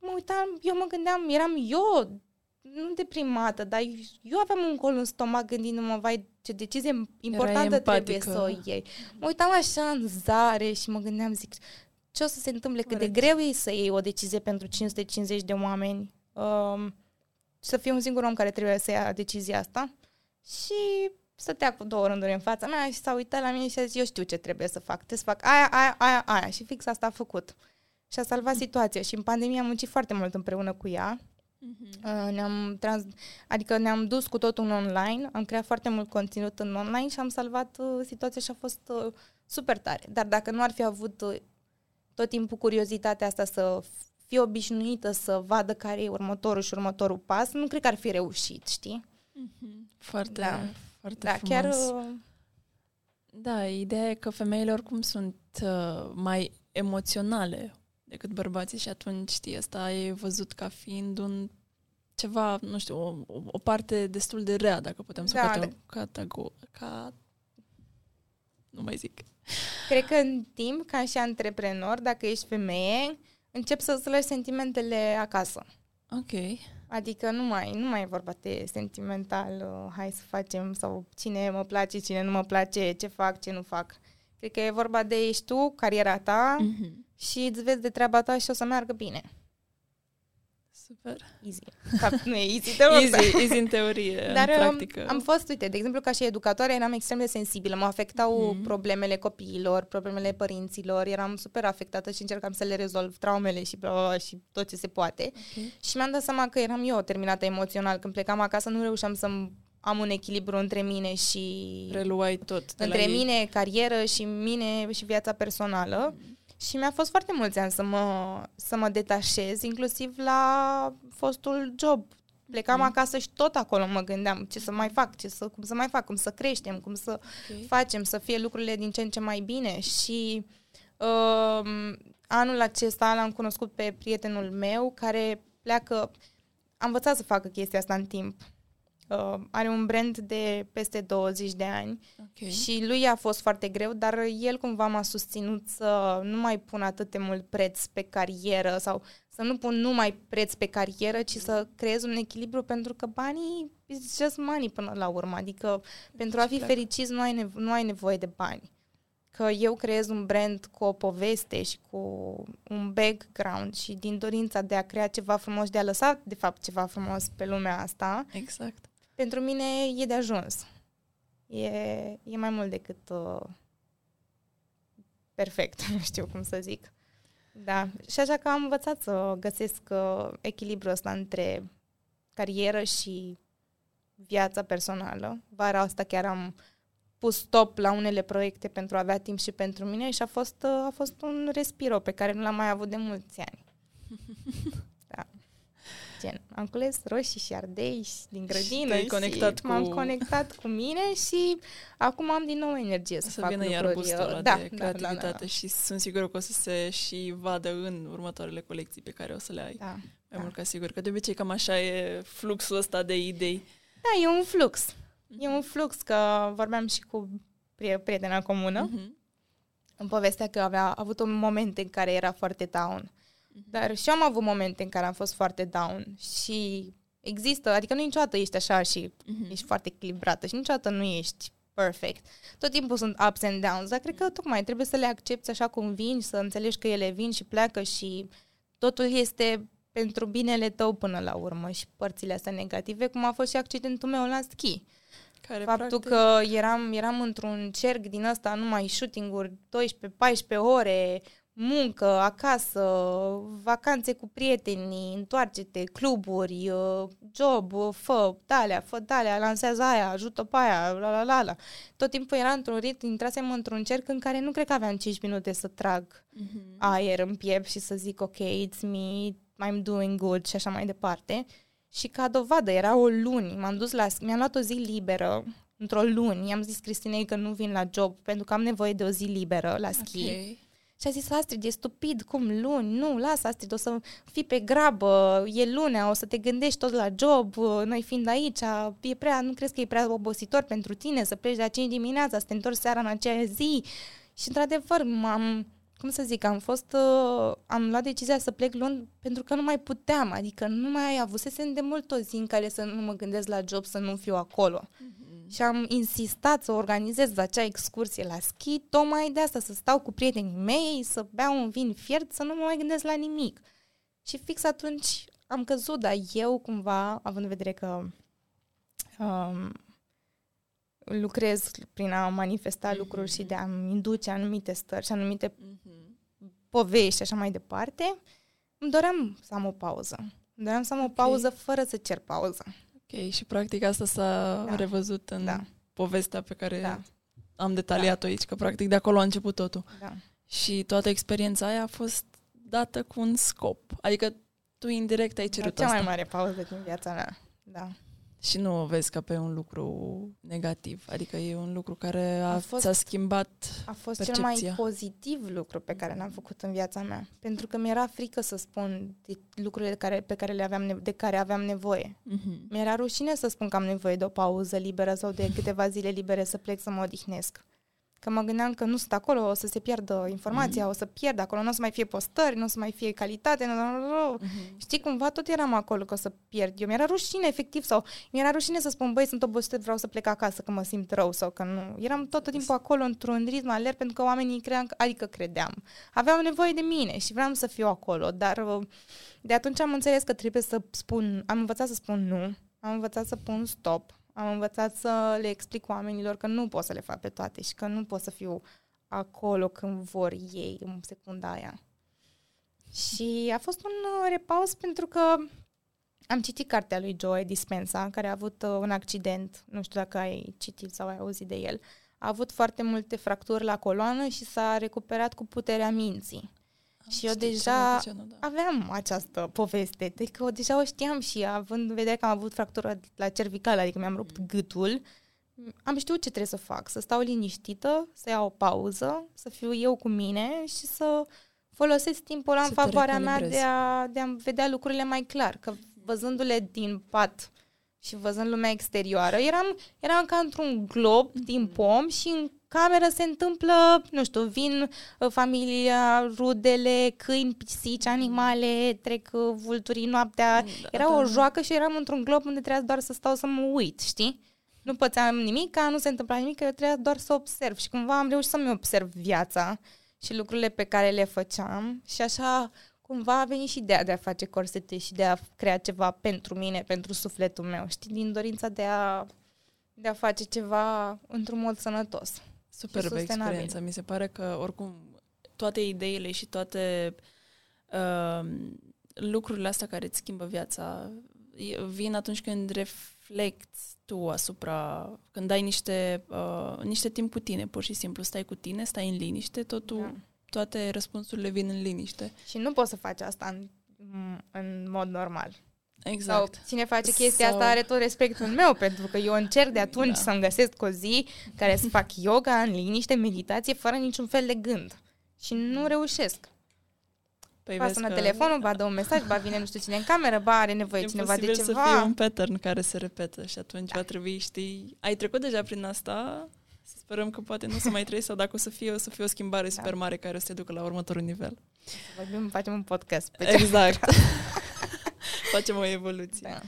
mă uitam, eu mă gândeam, eram eu nu deprimată, dar eu aveam un gol în stomac gândindu-mă, vai, ce decizie importantă trebuie
empatică.
să o iei. Mă uitam așa în zare și mă gândeam, zic, ce o să se întâmple, cât de
Corect.
greu e să iei o decizie pentru 550 de oameni, um, să fie un singur om care trebuie să ia decizia asta. Și stătea cu două rânduri în fața mea și s-a uitat la mine și a zis, eu știu ce trebuie să fac, trebuie să fac aia, aia, aia, aia. Și fix asta a făcut. Și a salvat situația și în pandemie am muncit foarte mult împreună cu ea.
Mhm.
Uh, ne-am trans, adică ne-am dus cu totul în online, am creat foarte mult conținut în online și am salvat uh, situația și a fost uh, super tare. Dar dacă nu ar fi avut uh, tot timpul curiozitatea asta să fie obișnuită să vadă care e următorul și următorul pas, nu cred că ar fi reușit, știi?
Mhm. Foarte,
Da.
foarte
Da,
frumos.
chiar uh,
Da, ideea e că femeile oricum sunt uh, mai emoționale decât bărbații și atunci, știi, asta e văzut ca fiind un ceva, nu știu, o, o- o parte destul de rea, dacă putem să
Da,
o cate-
de-
catago- ca... Nu mai zic.
cred că în timp, ca și antreprenor, dacă ești femeie, încep să-ți lași sentimentele acasă.
Ok.
Adică nu mai, nu mai e vorba de sentimental, uh, hai să facem, sau cine mă place, cine nu mă place, ce fac, ce nu fac. Cred că e vorba de ești tu, cariera ta
Mhm.
Și îți vezi de treaba ta și o să meargă bine.
Super.
Easy. De fapt, nu e easy, te rog,
Easy, easy în teorie,
Dar
în
um,
practică.
am fost, uite, de exemplu, ca și educatoare, eram extrem de sensibilă. Mă afectau
Mhm.
problemele copiilor, problemele părinților. Eram super afectată și încercam să le rezolv traumele și, bla, bla, bla, și tot ce se poate.
Ok.
Și mi-am dat seama că eram eu terminată emoțional. Când plecam acasă, nu reușeam să am un echilibru între mine și...
Reluai tot de
între
la ei.
mine, carieră și mine și viața personală. Și mi-a fost foarte mulți ani să mă, să mă detașez, inclusiv la fostul job. Plecam
Mhm.
acasă și tot acolo mă gândeam ce să mai fac, ce să, cum să mai fac, cum să creștem, cum să
Ok.
facem, să fie lucrurile din ce în ce mai bine. Și um, anul acesta l-am cunoscut pe prietenul meu care pleacă, am învățat să facă chestia asta în timp. Uh, are un brand de peste 20 de ani
Ok.
și lui a fost foarte greu, dar el cumva m-a susținut să nu mai pun atât de mult preț pe carieră sau să nu pun numai preț pe carieră, ci să creez un echilibru pentru că banii is just money până la urmă. Adică pentru a fi
pleacă.
fericit nu ai, nevo- nu ai nevoie de bani. Că eu creez un brand cu o poveste și cu un background și din dorința de a crea ceva frumos și de a lăsa, de fapt, ceva frumos pe lumea asta,
Exact.
Pentru mine e de ajuns. E, e mai mult decât uh, perfect, nu știu cum să zic. Da, și așa că am învățat să găsesc uh, echilibrul ăsta între carieră și viața personală. Vara asta chiar am pus stop la unele proiecte pentru a avea timp și pentru mine și a fost, uh, a fost un respiro pe care nu l-am mai avut de mulți ani. Da. Gen, am cules roșii și ardei și din grădină
te-ai
și
conectat
m-am
cu-
conectat cu mine și acum am din nou energie să,
Să
fac
vină iar
lucruri.
boostul ăla
uh, da,
de
da, da,
creativitate
da, da.
și sunt sigură că o să se și vadă în următoarele colecții pe care o să le ai.
Da.
Mai
da.
mult ca sigur, că de obicei cam așa e fluxul ăsta de idei.
Da, e un flux. E un flux că vorbeam și cu pri- prietena comună
Mhm.
în povestea că avea avut un moment în care era foarte down. Dar și eu am avut momente în care am fost foarte down și există, adică nu niciodată ești așa și
Mhm.
ești foarte echilibrată și niciodată nu ești perfect. Tot timpul sunt ups and downs, dar cred că tocmai trebuie să le accepti așa cum vin, să înțelegi că ele vin și pleacă și totul este pentru binele tău până la urmă și părțile astea negative, cum a fost și accidentul meu la schi.
Care,
Faptul
practic,
că eram, eram într-un cerc din ăsta, numai shooting-uri, 12-14 ore, muncă, acasă, vacanțe cu prietenii, întoarce-te, cluburi, uh, job, uh, fă dalea, fă dalea, lansează aia, ajută pe aia, la la la la. Tot timpul era într-un ritm, intrasem într-un cerc în care nu cred că aveam 5 minute să trag
Mhm.
aer în piept și să zic ok, it's me, I'm doing good și așa mai departe. Și ca dovadă, era o luni, m-am dus la, mi-am luat o zi liberă, într-o luni, i-am zis Cristinei că nu vin la job pentru că am nevoie de o zi liberă la schi.
Ok.
Și a zis, Astrid, e stupid, cum luni? Nu, lasă, Astrid, o să fii pe grabă, e lunea, o să te gândești tot la job, noi fiind aici, e prea, nu crezi că e prea obositor pentru tine să pleci de la 5 dimineața, să te întorci seara în aceea zi? Și, într-adevăr, m-am, cum să zic, am fost, uh, am luat decizia să plec luni pentru că nu mai puteam, adică nu mai avusesem de mult o zi în care să nu mă gândesc la job, să nu fiu acolo. Și am insistat să organizez acea excursie la schi, tocmai de asta, să stau cu prietenii mei, să beau un vin fiert, să nu mă mai gândesc la nimic. Și fix atunci am căzut, dar eu cumva, având în vedere că um, lucrez prin a manifesta
Mhm.
lucruri și de a induce anumite stări și anumite
Mhm.
povești și așa mai departe, îmi doream să am o pauză. Îmi doream să am o
Ok.
pauză fără să cer pauză.
Ok, și practic asta s-a
Da.
revăzut în
Da.
povestea pe care
Da.
am detaliat-o aici, că practic de acolo a început totul.
Da.
Și toată experiența aia a fost dată cu un scop. Adică tu indirect ai
Dar
cerut
cea
asta.
mai mare pauză din viața mea. Da.
Și nu o vezi ca pe un lucru negativ. Adică e un lucru care a,
A fost-
ți-a schimbat...
A fost
Percepția.
cel mai pozitiv lucru pe care l-am făcut în viața mea. Pentru că mi-era frică să spun de lucrurile care, pe care le aveam nevo- de care aveam nevoie.
Mhm.
Mi-era rușine să spun că am nevoie de o pauză liberă sau de câteva zile libere să plec să mă odihnesc. Că mă gândeam că nu sunt acolo, o să se piardă informația, o să pierd acolo, nu o să mai fie postări, nu o să mai fie calitate, nu, nu, nu, nu.
Mhm.
Știi, cumva tot eram acolo că o să pierd. Eu mi-era rușine, efectiv, sau mi-era rușine să spun, băi, sunt obosită, vreau să plec acasă, că mă simt rău sau că nu. Eram tot timpul acolo într-un ritm alert pentru că oamenii credeam, că- adică credeam. Aveau nevoie de mine și vreau să fiu acolo, dar uh, de atunci am înțeles că trebuie să spun, am învățat să spun nu, am învățat să pun stop, am învățat să le explic oamenilor că nu pot să le fac pe toate și că nu pot să fiu acolo când vor ei în secunda aia. Și a fost un uh, repaus pentru că am citit cartea lui Joe Dispenza, care a avut uh, un accident, nu știu dacă ai citit sau ai auzit de el. A avut foarte multe fracturi la coloană și s-a recuperat cu puterea minții.
Am
Și eu
citit
deja
ceva de genul, da.
Aveam această poveste, deci că o deja o știam și având în vedere că am avut fractură la cervicală, adică mi-am rupt gâtul, am știut ce trebuie să fac, să stau liniștită, să iau o pauză, să fiu eu cu mine și să folosesc timpul ăla în
Să te
favoarea mea de
recalibrezi.
a, de a vedea lucrurile mai clar, că văzându-le din pat și văzând lumea exterioară, eram, eram ca într-un glob din pom și în cameră se întâmplă, nu știu, vin uh, familia, rudele, câini, pisici, animale, trec uh, vulturii noaptea.
Da,
Era
da.
o joacă și eram într-un glob unde trebuia doar să stau să mă uit, știi? Nu pățeam nimic, ca nu se întâmpla nimic, că eu trebuia doar să observ și cumva am reușit să-mi observ viața și lucrurile pe care le făceam și așa cumva a venit și ideea de a face corsete și de a crea ceva pentru mine, pentru sufletul meu, știi, din dorința de a, de a face ceva într-un mod sănătos.
Superbă
sustenabil.
experiență. Mi se pare că, oricum, toate ideile și toate uh, lucrurile astea care îți schimbă viața e- vin atunci când reflecti tu asupra, când ai niște, uh, niște timp cu tine, pur și simplu. Stai cu tine, stai în liniște, totul,
Da.
toate răspunsurile vin în liniște.
Și nu poți să faci asta în, în mod normal.
Exact.
Sau cine face chestia
Sau-
asta are tot respectul meu, pentru că eu încerc de atunci
Da.
să-mi găsesc o zi care să fac yoga în liniște, meditație, fără niciun fel de gând. Și nu reușesc.
Păi
Ba
vezi
sună
că
telefonul, ba dă un mesaj, ba vine nu știu cine în cameră, ba are nevoie
e
cineva de
posibil
ceva.
să fie un pattern care se repetă și atunci va trebui, știi... Ai trecut deja prin asta? Să sperăm că poate nu o să mai trăiesc sau dacă o să fie, o să fie o schimbare da. super mare care o să te ducă la următorul nivel.
Vorbim, facem un podcast. Pe
exact. facem o evoluție. Da.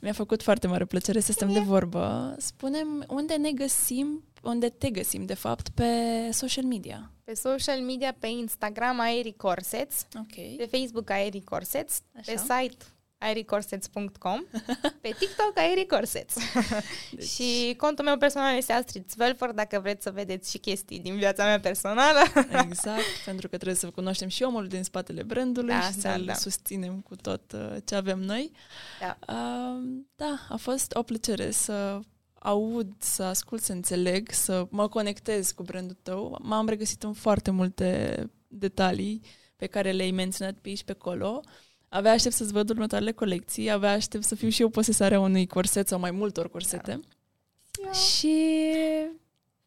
Mi-a făcut foarte mare plăcere să stăm de vorbă. Spunem unde ne găsim, unde te găsim, de fapt, pe social media.
Pe social media, pe Instagram, Aeri Corsets,
okay.
pe Facebook, Aeri Corsets, pe site aericorsets.com, pe TikTok aericorsets. Deci... și contul meu personal este Astrid Svelfer, dacă vreți să vedeți și chestii din viața mea personală.
exact, pentru că trebuie să cunoaștem și omul din spatele brandului da, și da, să-l da. susținem cu tot uh, ce avem noi. Da. Uh, da, a fost o plăcere să aud, să ascult, să înțeleg, să mă conectez cu brandul tău. M-am regăsit în foarte multe detalii pe care le-ai menționat pe aici pe acolo. Abia aștept să-ți văd următoarele colecții, abia aștept să fiu și eu posesarea unui corset sau mai multor corsete. Da. Și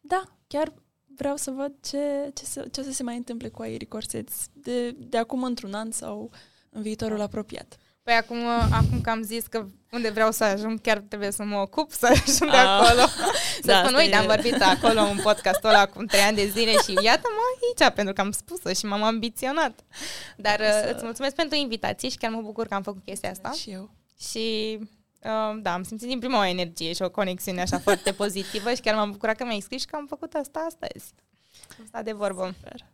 da, chiar vreau să văd ce, ce, să, ce o să se mai întâmple cu aerii corseți de, de acum într-un an sau în viitorul da. apropiat.
Păi acum, acum că am zis că unde vreau să ajung, chiar trebuie să mă ocup să ajung ah. acolo. Să da, spun, uite, am vorbit acolo în podcastul ăla acum trei ani de zile și iată-mă aici, pentru că am spus-o și m-am ambiționat. Dar să... îți mulțumesc pentru invitație și chiar mă bucur că am făcut chestia asta.
Și eu.
Și uh, da, am simțit din prima o energie și o conexiune așa foarte pozitivă și chiar m-am bucurat că mi-ai scris și că am făcut asta astăzi. Am stat de vorbă.
Super.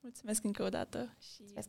Mulțumesc încă o dată. Și... Mulțumesc.